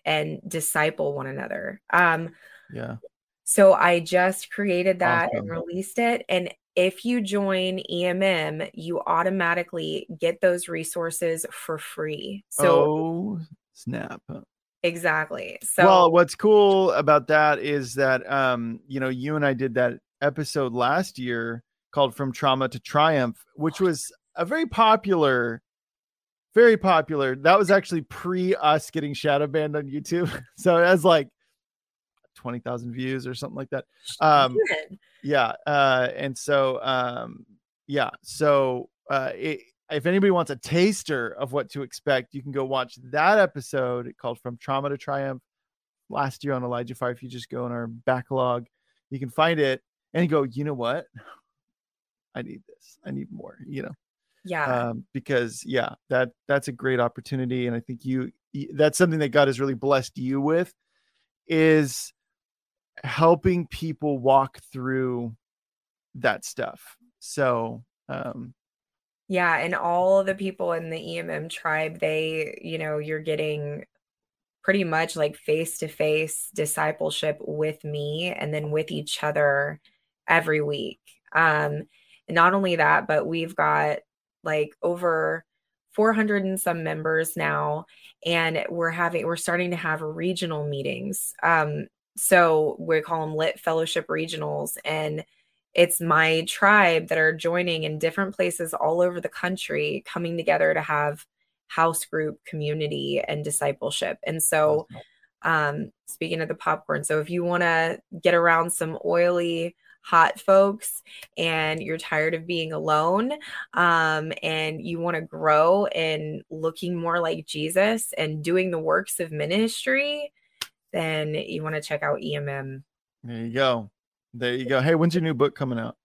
and disciple one another. Um, yeah. So I just created that awesome. and released it. And if you join EMM, you automatically get those resources for free. So, oh, snap. Exactly. So, well, what's cool about that is that, um, you know, you and I did that episode last year called From Trauma to Triumph, which was a very popular, very popular. That was actually pre us getting shadow banned on YouTube. *laughs* so it has like 20,000 views or something like that. Um, yeah. Uh, and so, um, yeah. So, uh, it, if anybody wants a taster of what to expect, you can go watch that episode called From Trauma to Triumph last year on Elijah Fire. If you just go in our backlog, you can find it and go, you know what? I need this. I need more, you know? Yeah. Um, because yeah, that that's a great opportunity. And I think you, that's something that God has really blessed you with is helping people walk through that stuff. So, um, yeah, and all the people in the EMM tribe, they, you know, you're getting pretty much like face to face discipleship with me and then with each other every week. Um, not only that, but we've got like over 400 and some members now, and we're having, we're starting to have regional meetings. Um, so we call them lit fellowship regionals and it's my tribe that are joining in different places all over the country coming together to have house group community and discipleship. And so um speaking of the popcorn so if you want to get around some oily hot folks and you're tired of being alone um, and you want to grow in looking more like jesus and doing the works of ministry then you want to check out EMM. There you go. There you go. Hey, when's your new book coming out?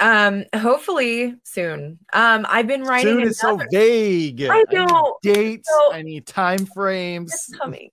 Um, hopefully soon. Um, I've been writing. Soon is so vague. I know I dates. So, I need time frames. It's coming.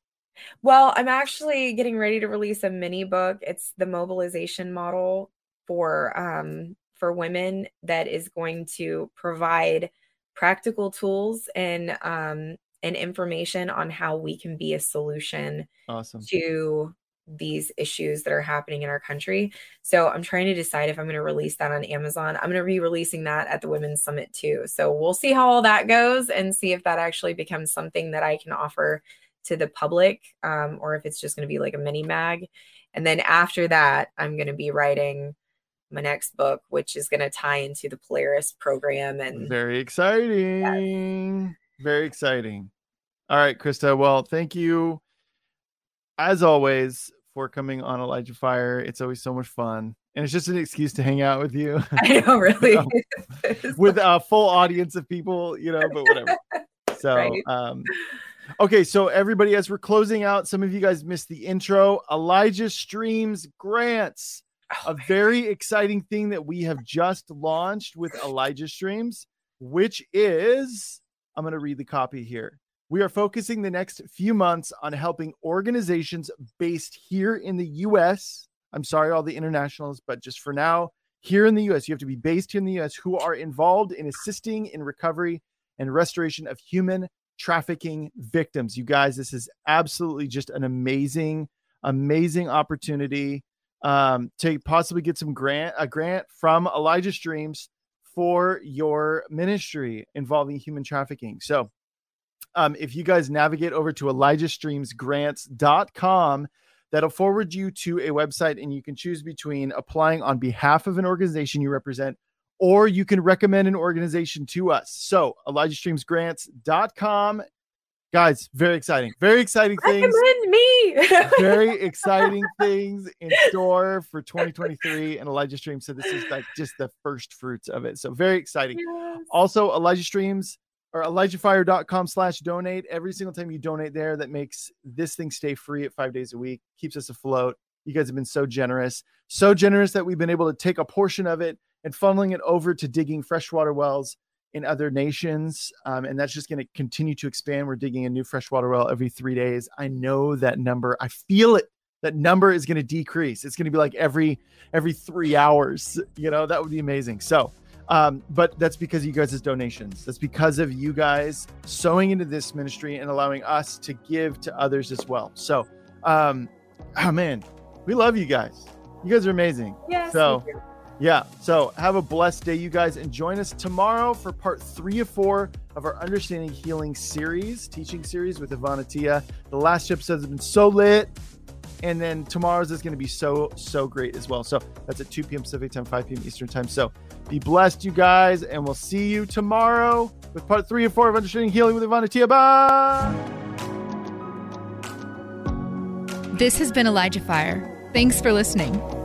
Well, I'm actually getting ready to release a mini book. It's the mobilization model for um for women that is going to provide practical tools and um and information on how we can be a solution awesome. to these issues that are happening in our country. So I'm trying to decide if I'm going to release that on Amazon. I'm going to be releasing that at the Women's Summit too. So we'll see how all that goes and see if that actually becomes something that I can offer to the public um, or if it's just going to be like a mini mag. And then after that, I'm going to be writing my next book, which is going to tie into the Polaris program. And very exciting. Yes. Very exciting. All right, Christa. Well, thank you as always for coming on Elijah Fire. It's always so much fun. And it's just an excuse to hang out with you. *laughs* I know, really. you *laughs* know, *laughs* with a full audience of people, you know, but whatever. So, right. um, okay. So, everybody, as we're closing out, some of you guys missed the intro. Elijah Streams Grants, oh, a very God. exciting thing that we have just launched with Elijah Streams, which is, I'm going to read the copy here. We are focusing the next few months on helping organizations based here in the US. I'm sorry, all the internationals, but just for now, here in the US, you have to be based here in the US who are involved in assisting in recovery and restoration of human trafficking victims. You guys, this is absolutely just an amazing, amazing opportunity um, to possibly get some grant, a grant from Elijah Streams for your ministry involving human trafficking. So um, if you guys navigate over to ElijahStreamsGrants.com, that'll forward you to a website and you can choose between applying on behalf of an organization you represent or you can recommend an organization to us. So, ElijahStreamsGrants.com. Guys, very exciting. Very exciting things. Recommend me. *laughs* very exciting things in store for 2023. And Elijah Streams said this is like just the first fruits of it. So, very exciting. Yes. Also, Elijah Streams or elijahfire.com slash donate every single time you donate there that makes this thing stay free at five days a week keeps us afloat you guys have been so generous so generous that we've been able to take a portion of it and funneling it over to digging freshwater wells in other nations um, and that's just going to continue to expand we're digging a new freshwater well every three days i know that number i feel it that number is going to decrease it's going to be like every every three hours you know that would be amazing so um, but that's because of you guys' donations. That's because of you guys sowing into this ministry and allowing us to give to others as well. So, um, oh man, we love you guys. You guys are amazing. Yes. So, yeah. So have a blessed day, you guys, and join us tomorrow for part three of four of our Understanding Healing series, teaching series with Ivana Tia. The last episodes have been so lit. And then tomorrow's is going to be so, so great as well. So that's at 2 p.m. Pacific time, 5 p.m. Eastern time. So be blessed, you guys, and we'll see you tomorrow with part three and four of Understanding Healing with Ivana Tia. Bye. This has been Elijah Fire. Thanks for listening.